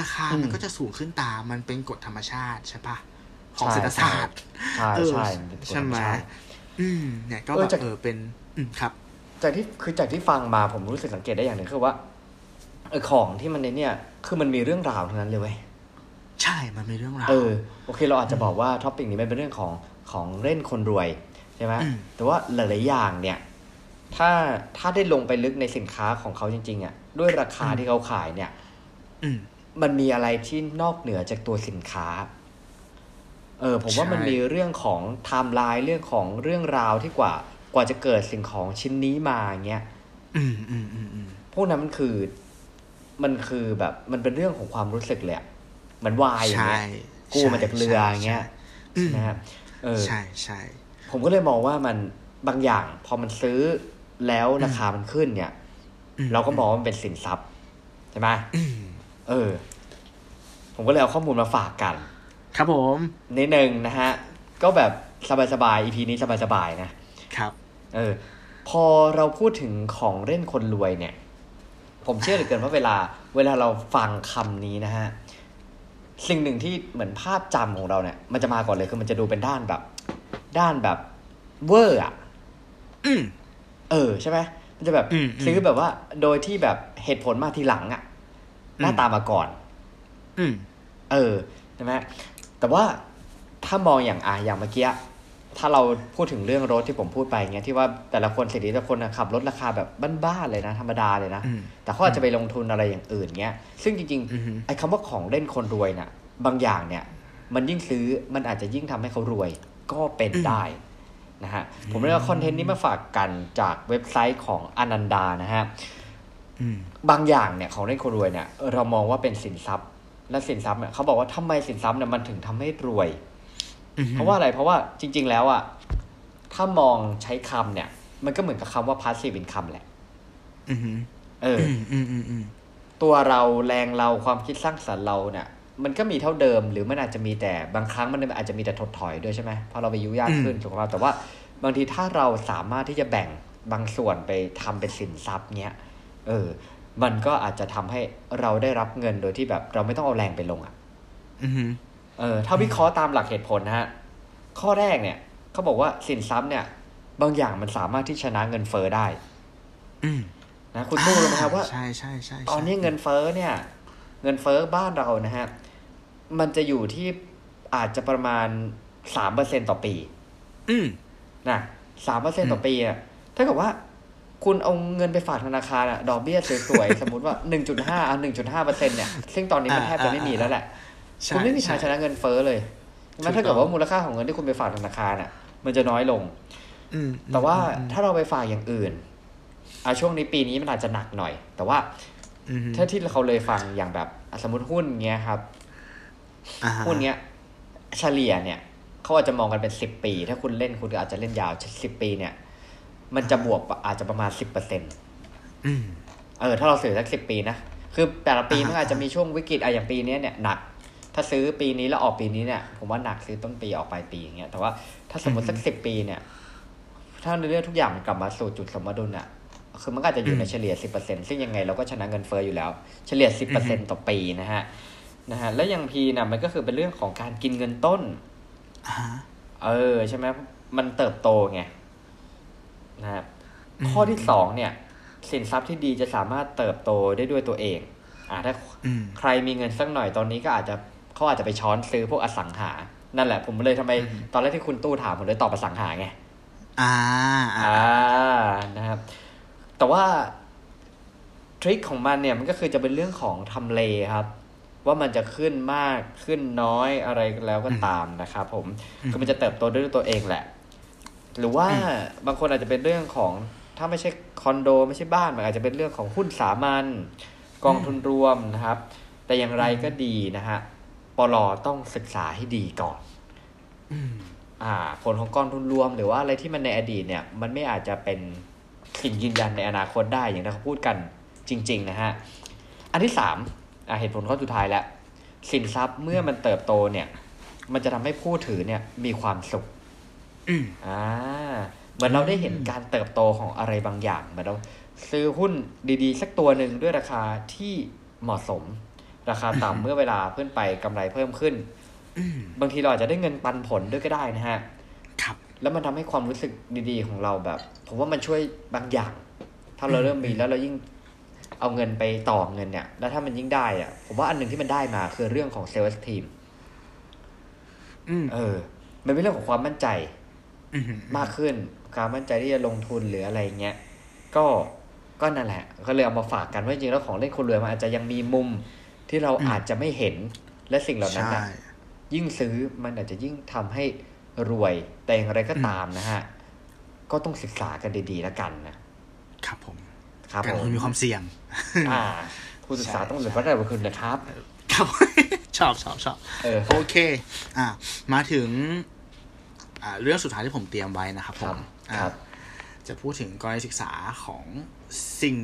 ราคาอืมมันก็จะสูงขึ้นตามมันเป็นกฎธรรมชาติใช่ปะของใช่เศรษฐศาสตร์ใช่เออใช่มันเป็นกฎใช่ไหมธรรชาติอืมเนี่ยก็เอแบอบจากเออเป็น อืมครับ จากที่คือจากที่ฟังมาผมรู้สึกสังเกตได้อย่างหนึ่งคือว่าเออของที่มันในเนี่ย คือมันมีเรื่องราวทั้งนั้นเลยเว้ยใช่มันมีเรื่องราวเออโอเคเราอาจจะบอกว่าท็อปปิ้งนี้มันเป็นเรื่องของของเล่นคนรวยใช่ไหมอืมแต่ว่าหลายๆอย่างเนี่ย ถ้าถ้าได้ลงไปลึกในสินค้าของเขาจริง ๆอะด้วยราคาที่เขาขายเนี่ยอืมมันมีอะไรที่นอกเหนือจากตัวสินค้า เออ ผมว่าใช่มันมีเรื่องของไทม์ไลน์เรื่องของเรื่องราวที่กว่ากว่าจะเกิดสิ่งของชิ้นนี้มาเงี้ยอืมอืมอืมอืมพวกนั้นมันคือ มันคือแบบ มันเป็นเรื่องของความรู้สึกเลยอะเหมือนวายอย่างใช่เงี้ยกู้มาจากเรืออย่างเงี้ยอืมนะครับเออใช่ใช่ผมก็เลยมองว่ามันบางอย่าง พอมันซื้อ แล้วราคามันขึ้นเนี่ยอืมเราก็มองว่ามันเป็นสินทรัพย์ใช่ไหมอืมเออ ผมก็เลยเอาข้อมูลมาฝากกัน ครับผมนิดนึงนะฮะ ก็แบบสบายๆ EP นี้สบายๆนะครับ เออ พอเราพูดถึงของเล่นคนรวยเนี่ย ผมเชื่อเหลือเกินว่าเวลา เวลาเราฟังคำนี้นะฮะสิ่งหนึ่งที่เหมือนภาพจำของเราเนี่ย มันจะมาก่อนเลยคือมันจะดูเป็นด้านแบบ ด้านแบบเวอร์อะอืม เออใช่ไหมมันจะแบบอืมอืมซื้อแบบว่า โดยที่แบบเหตุผลมาทีหลังอะหน้าตามาก่อน อืม เออใช่ไหมแต่ว่าถ้ามองอย่างอะอย่างเมื่อกี้ถ้าเราพูดถึงเรื่องรถที่ผมพูดไปเงี้ยที่ว่าแต่ละคนเศรษฐีแต่ละคนนะขับรถราคาแบบบ้านๆเลยนะ ธรรมดาเลยนะอืมแต่เขาอาจจะไปลงทุนอะไรอย่างอื่นเงี้ยซึ่งจริงอือฮึๆไอ้คำว่าของเล่นคนรวยน่ะ บางอย่างเนี่ย มันยิ่งซื้อมันอาจจะยิ่งทำให้เขารวยก็เป็นได้ นะฮะผมเลยเอาคอนเทนต์นี้มาฝากกันจากเว็บไซต์ของอนันดานะฮะอืมบางอย่างเนี่ยของเล่นคนรวยเนี่ยเออเรามองว่าเป็นสินทรัพย์ และสินทรัพย์เนี่ยเขาบอกว่าทำไมสินทรัพย์เนี่ยมันถึงทำให้รวยอืมเพราะว่าอะไรเพราะว่าจริง ๆ แล้วอะถ้ามองใช้คำเนี่ย มันก็เหมือนกับคำว่า passive income แหละอืมเอออืมอืมอืมอืมตัวเราแรงเราความคิดสร้างสรรค์เราเนี่ย มันก็มีเท่าเดิม หรือมันอาจจะมีแต่บางครั้งมันอาจจะมีแต่ถดถอยด้วยใช่ไหมเพราะเราไปยุ่งยากขึ้นถูกไหมแต่ว่าบางทีถ้าเราสามารถที่จะแบ่งบางส่วนไปทำเป็นสินทรัพย์เนี้ยเออ มันก็อาจจะทำให้เราได้รับเงินโดยที่แบบเราไม่ต้องเอาแรงไปลงอะอืมเออ ถ้าวิเคราะห์ตามหลักเหตุผลนะฮะข้อแรกเนี่ยเขาบอกว่าสินทรัพย์เนี่ย บางอย่างมันสามารถที่ชนะเงินเฟ้อได้ อืมนะคุณตู้รู้ไหมครับว่าใช่ใช่ใช่ตอนนี้เงินเฟ้อเนี่ย เงินเฟ้อบ้านเรานะฮะ มันจะอยู่ที่อาจจะประมาณสามเปอร์เซ็นต่อปี อืมนะสามเปอร์เซ็นต่อปีอะถ้าเกิดว่าคุณเอาเงินไปฝากธนาคารอะดอกเบี้ยสวยๆ สมมติว่าหนึ่งจุดห้าอะหนึ่งจุดห้าเปอร์เซ็นเนี่ย ซึ่งตอนนี้มันแทบจะไม่มีแล้วแหละใช่คุณไม่มีทางชใช่นะเงินเฟ้อเลยใช่ไหมถูกต้องถ้าเกิดว่ามูลค่าของเงินที่คุณไปฝากธนาคารอะมันจะน้อยลงอืมแต่ว่าอืมถ้าเราไปฝากอย่างอื่นอะช่วงนี้ปีนี้มันอาจจะหนักหน่อย แต่ว่าอืมถ้าที่เขาเลยฟังอย่างแบบอะสมมติหุ้นเงี้ยครับอ่าฮะ หุ้นเงี้ยเฉลี่ยเนี่ยเขาอาจจะมองกันเป็นสิบปี ถ้าคุณเล่นคุณก็อาจจะเล่นยาวสิบปีเนี่ย มันจะบวกอาจจะประมาณสิบเปอร์เซ็นต์อืมเออ ถ้าเราซื้อสักสิบปีนะ คือแต่ละปีอ่าฮะมันอาจจะมีช่วงวิกฤตอะอย่างปีเนี้ยเนี่ยหนัก ถ้าซื้อปีนี้แล้วออกปีนี้เนี่ย ผมว่าหนักซื้อต้นปีออกปลายปีอย่างเงี้ย แต่ว่าถ้าสมมติสักสิบปีเนี่ย ถ้าในเรื่องทุกอย่างมันกลับมาสู่จุดสมดุลอะคือมันก็อาจจะอยู่ในเฉลี่ยสิบเปอร์เซ็นซึ่งยังไงเราก็ชนะเงินเฟ้ออยู่แล้ว เฉลี่ยสิบเปอร์เซ็นต่อปีนะฮะ นะฮะแล้วอย่างพีน่ะมันก็คือเป็นเรื่องของการกินเงินต้นอ่าฮะเออใช่ไหมมันเติบโตไงนะครับอืมข้อที่สองเนี่ยสินทรัพย์ที่ดีจะสามารถเติบโตได้ด้วยตัวเองอ่าถ้าอืมใครมีเงินสักหน่อยตอนนี้ก็อาจจะเขาอาจจะไปช้อนซื้อพวกอสังหา นั่นแหละ ผมเลยทำไมอืมตอนแรกที่คุณตู้ถามผมเลยตอบอสังหาไงอ่าอ่าอ่านะครับ แต่ว่าทริคของมันเนี่ยมันก็คือจะเป็นเรื่องของทำเลครับ ว่ามันจะขึ้นมากขึ้นน้อยอะไรแล้วก็ตามนะครับผมคือมันจะเติบโตด้วยตัวเองแหละ หรือว่าบางคนอาจจะเป็นเรื่องของถ้าไม่ใช่คอนโดไม่ใช่บ้านมันอาจจะเป็นเรื่องของหุ้นสามัญกองทุนรวมนะครับ แต่อย่างไรก็ดีนะฮะปลอต้องศึกษาให้ดีก่อนอืมอ่า ผลของกองทุนรวม หรือว่าอะไรที่มันในอดีตเนี่ย มันไม่อาจจะเป็นสิ่งยืนยันในอนาคตได้อย่างที่เขาพูดกันจริง ๆ นะฮะ อันที่สามอ่า เหตุผลข้อสุดท้ายแล้วสินทรัพย์เมื่อมันเติบโตเนี่ย มันจะทำให้ผู้ถือเนี่ย มีความสุขอืมอ่าเหมือนเราได้เห็นการเติบโตของอะไรบางอย่างเหมือนเราซื้อหุ้นดีๆ สักตัวหนึ่งด้วยราคาที่เหมาะสม ราคาต่ำเมื่อเวลาขึ้นไปกำไรเพิ่มขึ้นอืมบางทีเราอาจจะได้เงินปันผลด้วยก็ได้นะฮะ ครับ แล้วมันทำให้ความรู้สึกดีๆ ของเราแบบ ผมว่ามันช่วยบางอย่าง ถ้าเราเริ่มมีแล้วเรายิ่ง เอาเงินไปต่อเงินเนี่ย แล้วถ้ามันยิ่งได้อะผมว่าอันหนึ่งที่มันได้มาคือเรื่องของเซลล์ทีมอืมเออ มันเป็นเรื่องของความมั่นใจอืมมากขึ้นความมั่นใจที่จะลงทุนหรืออะไรเงี้ย ก็ก็นั่นแหละ ก็เลยเอามาฝากกันว่าจริงๆแล้วของเล่นคนรวยมันอาจจะยังมีมุมที่เราอาจจะไม่เห็นและสิ่งเหล่านั้นใช่นะยิ่งซื้อมันอาจจะยิ่งทำให้รวยแต่อย่างไรก็ตามนะฮะ ก็ต้องศึกษากันดีๆแล้วกันนะครับผม ครับการผลงมทุนมีความเสี่ยงอ่าผู้ศึกษาใช่ต้องเรียนวัดระดับคุณนะครับครับชอบชอบชอบเออโอเค อ่า มาถึง อ่า เรื่องสุดท้ายที่ผมเตรียมไว้นะครับผครับมอ่าครับ จะพูดถึงกรณีศึกษาของสิ่ง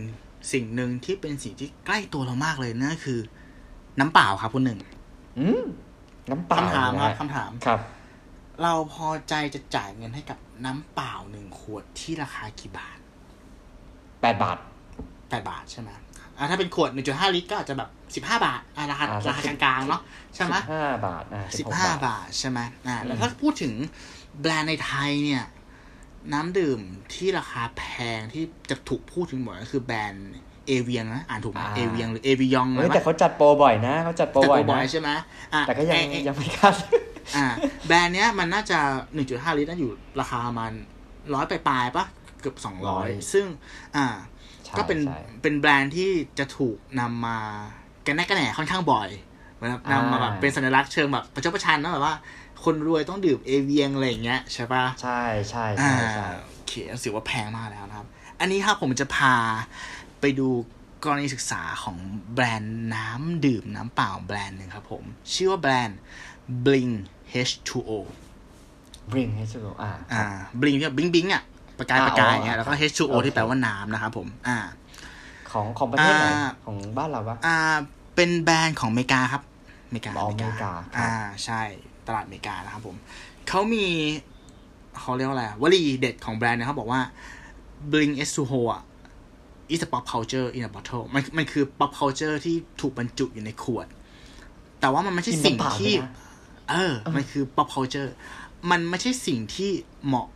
สิ่งหนึ่งที่เป็นสิ่งที่ใกล้ตัวเรามากเลยนั่นก็คือ น้ำเปล่าครับคุณหนึ่งอืมน้ำเปล่าคำถามนะครับฮะคำถามครับ เราพอใจจะจ่ายเงินให้กับน้ำเปล่าหนึ่งขวดที่ราคากี่บาทแปดบาท แปดบาทใช่ไหมอ่าถ้าเป็นขวดหนึ่งจุดห้าลิตรก็อาจจะแบบสิบห้าบาทอ่าราคาอ่าราคากลางๆเนาะใช่ไหมสิบห้าบาทอ่าสิบ16ห้าบาทบาทใช่ไหมอ่าแล้อืวมถ้าพูดถึงแบรนด์ในไทยเนี่ย น้ำดื่มที่ราคาแพงที่จะถูกพูดถึงบ่อยก็คือแบรนด์เอเวียงนะอ่านถูกไหมเอเวียงหรือเอวิยองเฮ้ยแต่เขาจัดโปรบ่อยนะเขาจัดโปรแต่บ่อยตัวบ่อยนะใช่ไหมอะแต่ก็ยังเอเอยังไม่กล้าซื้ออ่า แบรนด์เนี้ยมันน่าจะหนึ่งจุดห้าลิตรน่าอยู่ราคาประมาณร้อยปลายๆปะเกือบสองร้อยซึ่ง อ่าใช่ ก็เป็นใช่เป็นแบรนด์ที่จะถูกนำมากันแน่กันแหน่ค่อนข้างบ่อยเหมือนแบบอ่านำมาแบบเป็นสัญลักษณ์เชิงแบบประชดประชันนะแบบว่า คนรวยต้องดื่มเอเวียงอะไรอย่างเงี้ยใช่ปะใช่ใช่อ่าใช่ใช่โอเครู้สึกว่าแพงมากแล้วนะครับ อันนี้ครับผมจะพาไปดูกรณีศึกษาของแบรนด์น้ำดื่มน้ำเปล่าแบรนด์หนึ่งครับผม ชื่อว่าแบรนด์ Bling H2O บริงให้สุดอ่าอ่า Bling ที่แบบบิงบิงอะ ประกายอ่าประกายอ๋อเงี้ยแล้วก็ H2O โอเคที่แปลว่าน้ำนะครับผมอ่า ของของประเทศไหนอ่าของบ้านเราปะอ่า เป็นแบรนด์ของอเมริกาครับอเมริกาอ๋ออเมริกาครับอ่าใช่ตลาดอเมริกานะครับผมเขามีเขาเรียกว่าอะไรอะวลีเด็ดของแบรนด์เนี่ยเขาบอกว่า bring s 2 o อะ is a pop culture in a bottle มันมันคือ pop culture ที่ถูกบรรจุอยู่ในขวด แต่ว่ามันไม่ใช่กินสิ่งน้ำเปล่าที่ด้วยนะเออ มันคือ pop culture มันไม่ใช่สิ่งที่เหมาะ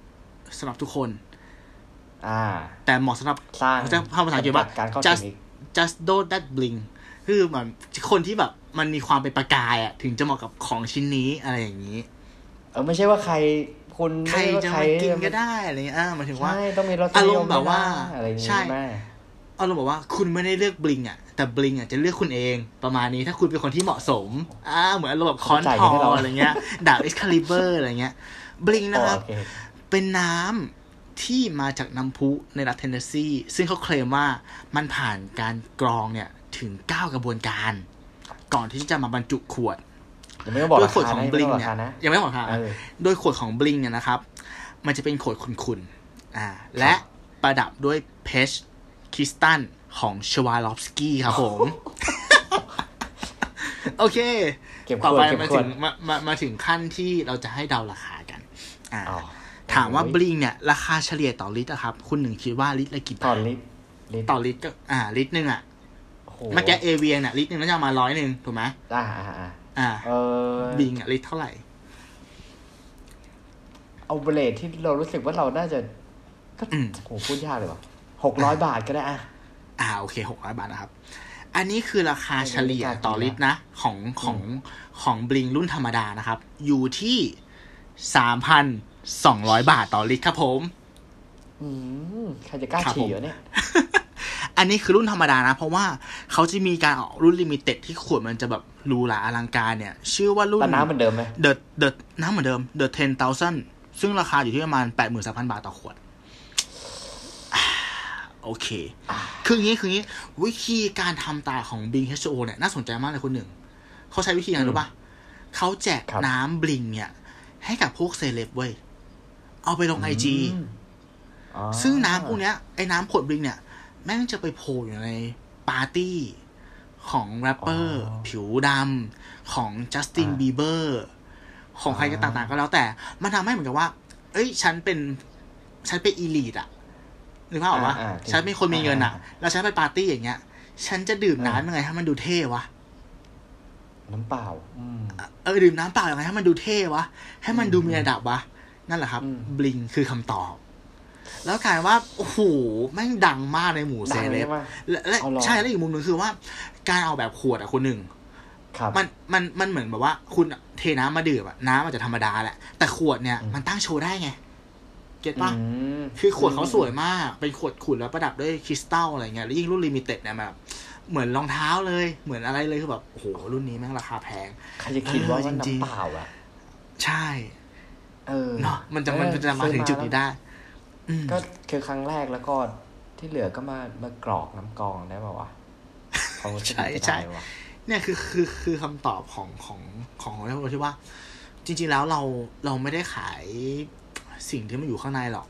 สำหรับทุกคนอ่า แต่เหมาะสำหรับสร้างเขาจะพูดภาษาอังกฤษว่าจำกัดการเข้าถึ just งอีก just do that bling คือเหมือนคนที่แบบมันมีความเป็นประกายอะ ถึงจะเหมาะกับของชิ้นนี้อะไรอย่างนี้ เออไม่ใช่ว่าใครคุณใครไม่จะใช่มาว่ากินก็ได้อะไรเงี้ยอ่าหมายถึงว่าใช่ต้องมีรสนิยอารมณ์แบบว่าอะไรอย่างงี้ใช่ไหมเอาเราบอกว่าคุณไม่ได้เลือกบลิงอะแต่บลิงอะจะเลือกคุณเองประมาณนี้ถ้าคุณเป็นคนที่เหมาะสมอ่าเหมือนอารมณ์แบบค้อนธอร์อะไรเงี้ยดาบเอ็กคาลิเบอร์อะไรเงี้ยบลิงนะครับโอเคเป็นน้ำ ที่มาจากน้ำพุในรัฐเทนเนสซีซึ่งเขาเคลมว่ามันผ่านการกรองเนี่ยถึง 9 กระบวนการ ก่อนที่จะมาบรรจุขวดยังไม่ต้องบอกโดยขวดของบลิงเนี่ยราคานะไม่ต้เนี่ยราคานะยังไม่บอกค่ะเออโดยขวดของบลิงเนี่ยนะครับ มันจะเป็นขวดขุ่นๆอ่า และประดับด้วยเพชรคริสตัลของชวาลอฟสกี้ครับผม โอเคเก็บขต่อวดไปเก็บมาขถึวดงมามามาถึงขั้นที่เราจะให้เดาราคากัน อ่าอ๋อ ถามว่าบลิงเนี่ย ราคาเฉลี่ยต่อลิตรอะครับ คุณหนึ่งคิดว่าลิตรละกี่ต่อบาทลิตรลิตรต่อลิตรก็อ่า ลิตรหนึ่งอะโอ้โหเมื่อกี้เอเวียเนี่ยลิตรหนึ่งน่าจะประมาณร้อยหนึ่งถูกไหมอ่าอ่าอ่าอ่าเออบิงอะลิตรเท่าไหร่ เอาเบรดที่เรารู้สึกว่าเราน่าจะก็อืมโหพูดยากเลยว่ะหกร้อยบาทก็ได้อะอ่าโอเคหกร้อยบาทนะครับ อันนี้คือราคาเฉลี่ยไม่กล้ากินต่อลิตรนะ ของของของบลิงรุ่นธรรมดานะครับ อยู่ที่สามพัน สองร้อยบาทต่อลิตรครับผม อืมใครจะกล้าครับฉี่ผมวะเนี่ย อันนี้คือรุ่นธรรมดานะ เพราะว่าเขาจะมีการออกรุ่น limited ที่ขวดมันจะแบบหรูหราอลังการเนี่ย ชื่อว่ารุ่นแต่น้ำเหมือนเดิมไหม The The น้ำเหมือนเดิม The Ten Thousand ซึ่งราคาอยู่ที่ประมาณแปดหมื่นสามพันบาทต่อขวดอ่าโอเค คืออย่างนี้ คืออย่างนี้ วิธีการทำตาของ Bing H2O เนี่ยน่าสนใจมากเลยคุณหนึ่ง เขาใช้วิธียังไงรู้ป่ะเขาแจกครับน้ำบลิงเนี่ย ให้กับพวกเซเลบเว้ย เอาไปลงไอจีอืมอ๋อซึ่งน้ำพวกเนี้ยไอ้น้ำขวดบลิงเนี่ย แม่งจะไปโผล่อยู่ในปาร์ตี้ของแรปเปอร์ ผิวดำของจัสตินบีเบอร์ของใครก็ต่างๆก็แล้วแต่ มันทำให้เหมือนกับว่า เอ้ย ฉันเป็น ฉันเป็น elite อะนึกภาพออกปะอ่าๆฉันเป็นคนมีเงินอะอ่าแล้วฉันไปปาร์ตี้อย่างเงี้ย ฉันจะดื่มอ่าน้ำยังไงให้มันดูเท่วะ น้ำเปล่าอืมเออ ดื่มน้ำเปล่ายังไงให้มันดูเท่วะ ให้มันดูมีระดับวะ นั่นแหละครับอืมบลิงคือคำตอบ แล้วกลายว่า โอ้โห แม่งดังมากในหมู่เซเลบดังเลยว่าและและเอาเหรอใช่แล้วอีกมุมหนึ่งคือว่า การเอาแบบขวดอะคนหนึ่งครับมันมันมันเหมือนแบบว่า คุณเทน้ำมาดื่มอะน้ำอาจจะธรรมดาแหละ แต่ขวดเนี่ยอืมมันตั้งโชว์ได้ไง get ปะอืมคือขวดเขาสวยมาก เป็นขวดขุ่นแล้วประดับด้วยคริสตัลอะไรเงี้ยแล้วยิ่งรุ่น limited เนี่ยแบบเหมือนรองเท้าเลย เหมือนอะไรเลยคือแบบโอ้โหรุ่นนี้แม่งราคาแพง ใครจะคิดว่าเออว่าจริงๆน้ำเปล่าอะใช่ เออเนาะมันจะมันเออจะมาถึงจุดนี้ซื้อได้อืมก็คือครั้งแรกแล้วก็ที่เหลือก็มามากรอกน้ำกรองได้ป่าวะความรู้สึกใช่มันจะใช่ได้วะเนี่ยคือคือคือคำตอบของของของของเราที่ว่า จริง ๆแล้วเราเราไม่ได้ขายสิ่งที่มันอยู่ข้างในหรอก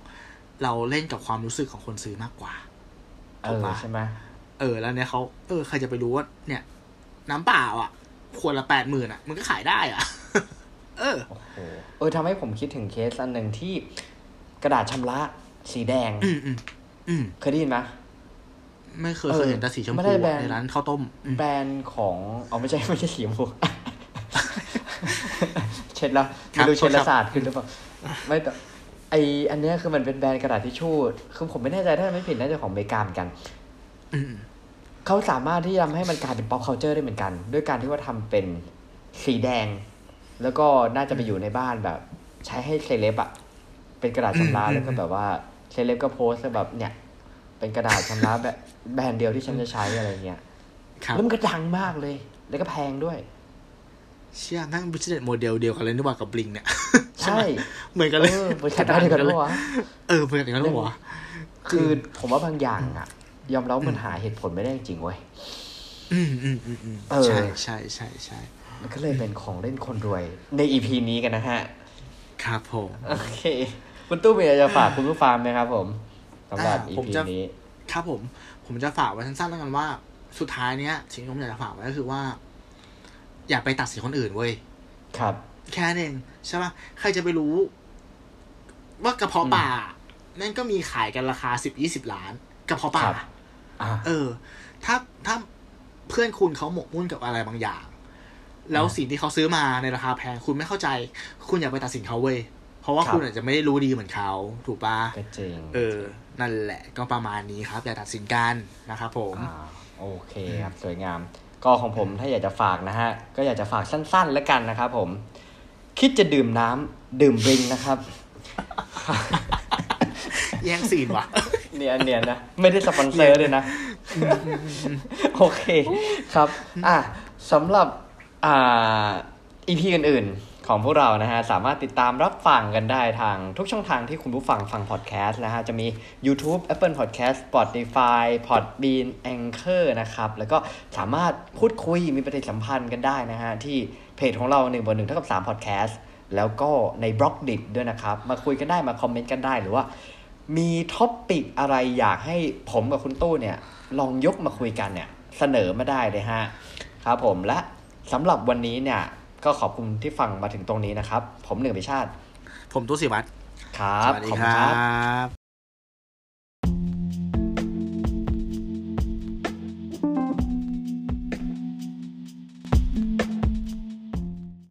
เราเล่นกับความรู้สึกของคนซื้อมากกว่าเอถูกอปะใช่ไหมเออ แล้วเนี่ยเขาเออใครจะไปรู้ว่าเนี่ย น้ำเปล่าอะขวดละแปดหมื่นอะ มันก็ขายได้อะ เออโอ้โหเออทำให้ผมคิดถึงเคสอันหนึ่งที่กระดาษชำระสีแดง อืมอืมอืมเคยได้ยินไหมไม่เคยเออเคยเห็นแต่สีชมไม่พูได้แบรอะนด์ในร้านข้าวต้มอืมแบรนด์ของเอาไม่ใช่ไม่ใช่สีชมพูเช็ดแล้วครัไม่บรู้เช็ดคละรับศาสตร์ขึ้นหรือเปล่าไม่แต่ไออันเนี้ยคือมันเป็นแบรนด์กระดาษทิชชู่คือผมไม่แน่ใจถ้าไม่ผิดน่าจะของอเมริกาเหมือนกันอืมเขาสามารถที่จะทำให้มันกลายเป็น pop culture ได้เหมือนกัน ด้วยการที่ว่าทำเป็นสีแดง แล้วก็น่าจะไปอยู่ในบ้านแบบ ใช้ให้เซเลบอะเป็นกระดาษชำระอืมแล้วก็แบบว่าเซเลบก็โพสต์แบบเนี่ย เป็นกระดาษชำระแบบแบรนด์เดียวที่ฉันจะใช้อะไรเงี้ยครับแล้วมันก็ดังมากเลย แล้วก็แพงด้วย เชื่อนั่ง business model เดียวกันเลยนี่หว่ากับบลิงเนี่ยใช่เหมือนกันเลยเออบริษัทได้ด้วยกันปะวะเออเหมือนกันกันแล้ววะคือผมว่าบางอย่างอะยอมรับว่ามันหาเหตุผลไม่ได้จริงๆเว้ย อืมอืมอืมอืมเออ ใช่ใช่ใช่ใช่มันก็เลยเป็นของเล่นคนรวยใน EP นี้กันนะฮะ ครับผม โอเค คุณตู้มีอะไรจะฝากคุณผู้ฟังไหมครับผมสำหรับอ่าผมจะ EP นี้ ครับผม ผมจะฝากไว้สั้นๆแล้วกันว่า สุดท้ายเนี้ยสิ่งที่ผมอยากจะฝากไว้ก็คือว่า อย่าไปตัดสินคนอื่นเว้ย ครับ แค่นั้นเองใช่ปะใครจะไปรู้ ว่ากระเพาะปลาแม่งก็มีขายกันราคาสิบยี่สิบล้าน กระเพาะปลาครับ อ่าเออ ถ้าถ้า เพื่อนคุณเขาหมกมุ่นกับอะไรบางอย่าง แล้วอ่าสิ่งที่เขาซื้อมาในราคาแพงคุณไม่เข้าใจ คุณอย่าไปตัดสินเขาเว้ยเพราะว่าครับคุณอาจจะไม่ได้รู้ดีเหมือนเขาถูกปะก็จริงเออ นั่นแหละก็ประมาณนี้ครับอย่าตัดสินกันนะครับผมอ่าโอเคครับสวยงาม ก็ของผมถ้าอยากจะฝากนะฮะ ก็อยากจะฝากสั้นๆแล้วกันนะครับผม คิดจะดื่มน้ำดื่มบริงนะครับ แย่งซีนว่ะเนียนเนียนนะ ไม่ได้สปอนเซอร์เลยนะ โอเคครับ อะสำหรับอ่าอีพีอื่นๆ ของพวกเรานะฮะ สามารถติดตามรับฟังกันได้ทางทุกช่องทางที่คุณผู้ฟังฟังพอดแคสต์นะฮะ จะมี YouTube Apple Podcast Spotify Podbean Anchor นะครับ แล้วก็สามารถพูดคุยมีปฏิสัมพันธ์กันได้นะฮะ ที่เพจของเรา1บน1เท่ากับ3 Podcast แล้วก็ใน Blockdit้วยนะครับ มาคุยกันได้มาคอมเมนต์กันได้หรือว่า มี topic อะไรอยากให้ผมกับคุณตู้เนี่ย ลองยกมาคุยกันเนี่ย เสนอมาได้เลยฮะ ครับผมและสำหรับวันนี้เนี่ย ก็ขอบคุณที่ฟังมาถึงตรงนี้นะครับ ผมหนึ่งพิชาติ ผมตู้สิวัตรครัสบวัสดีขอบคคุณรัครับบ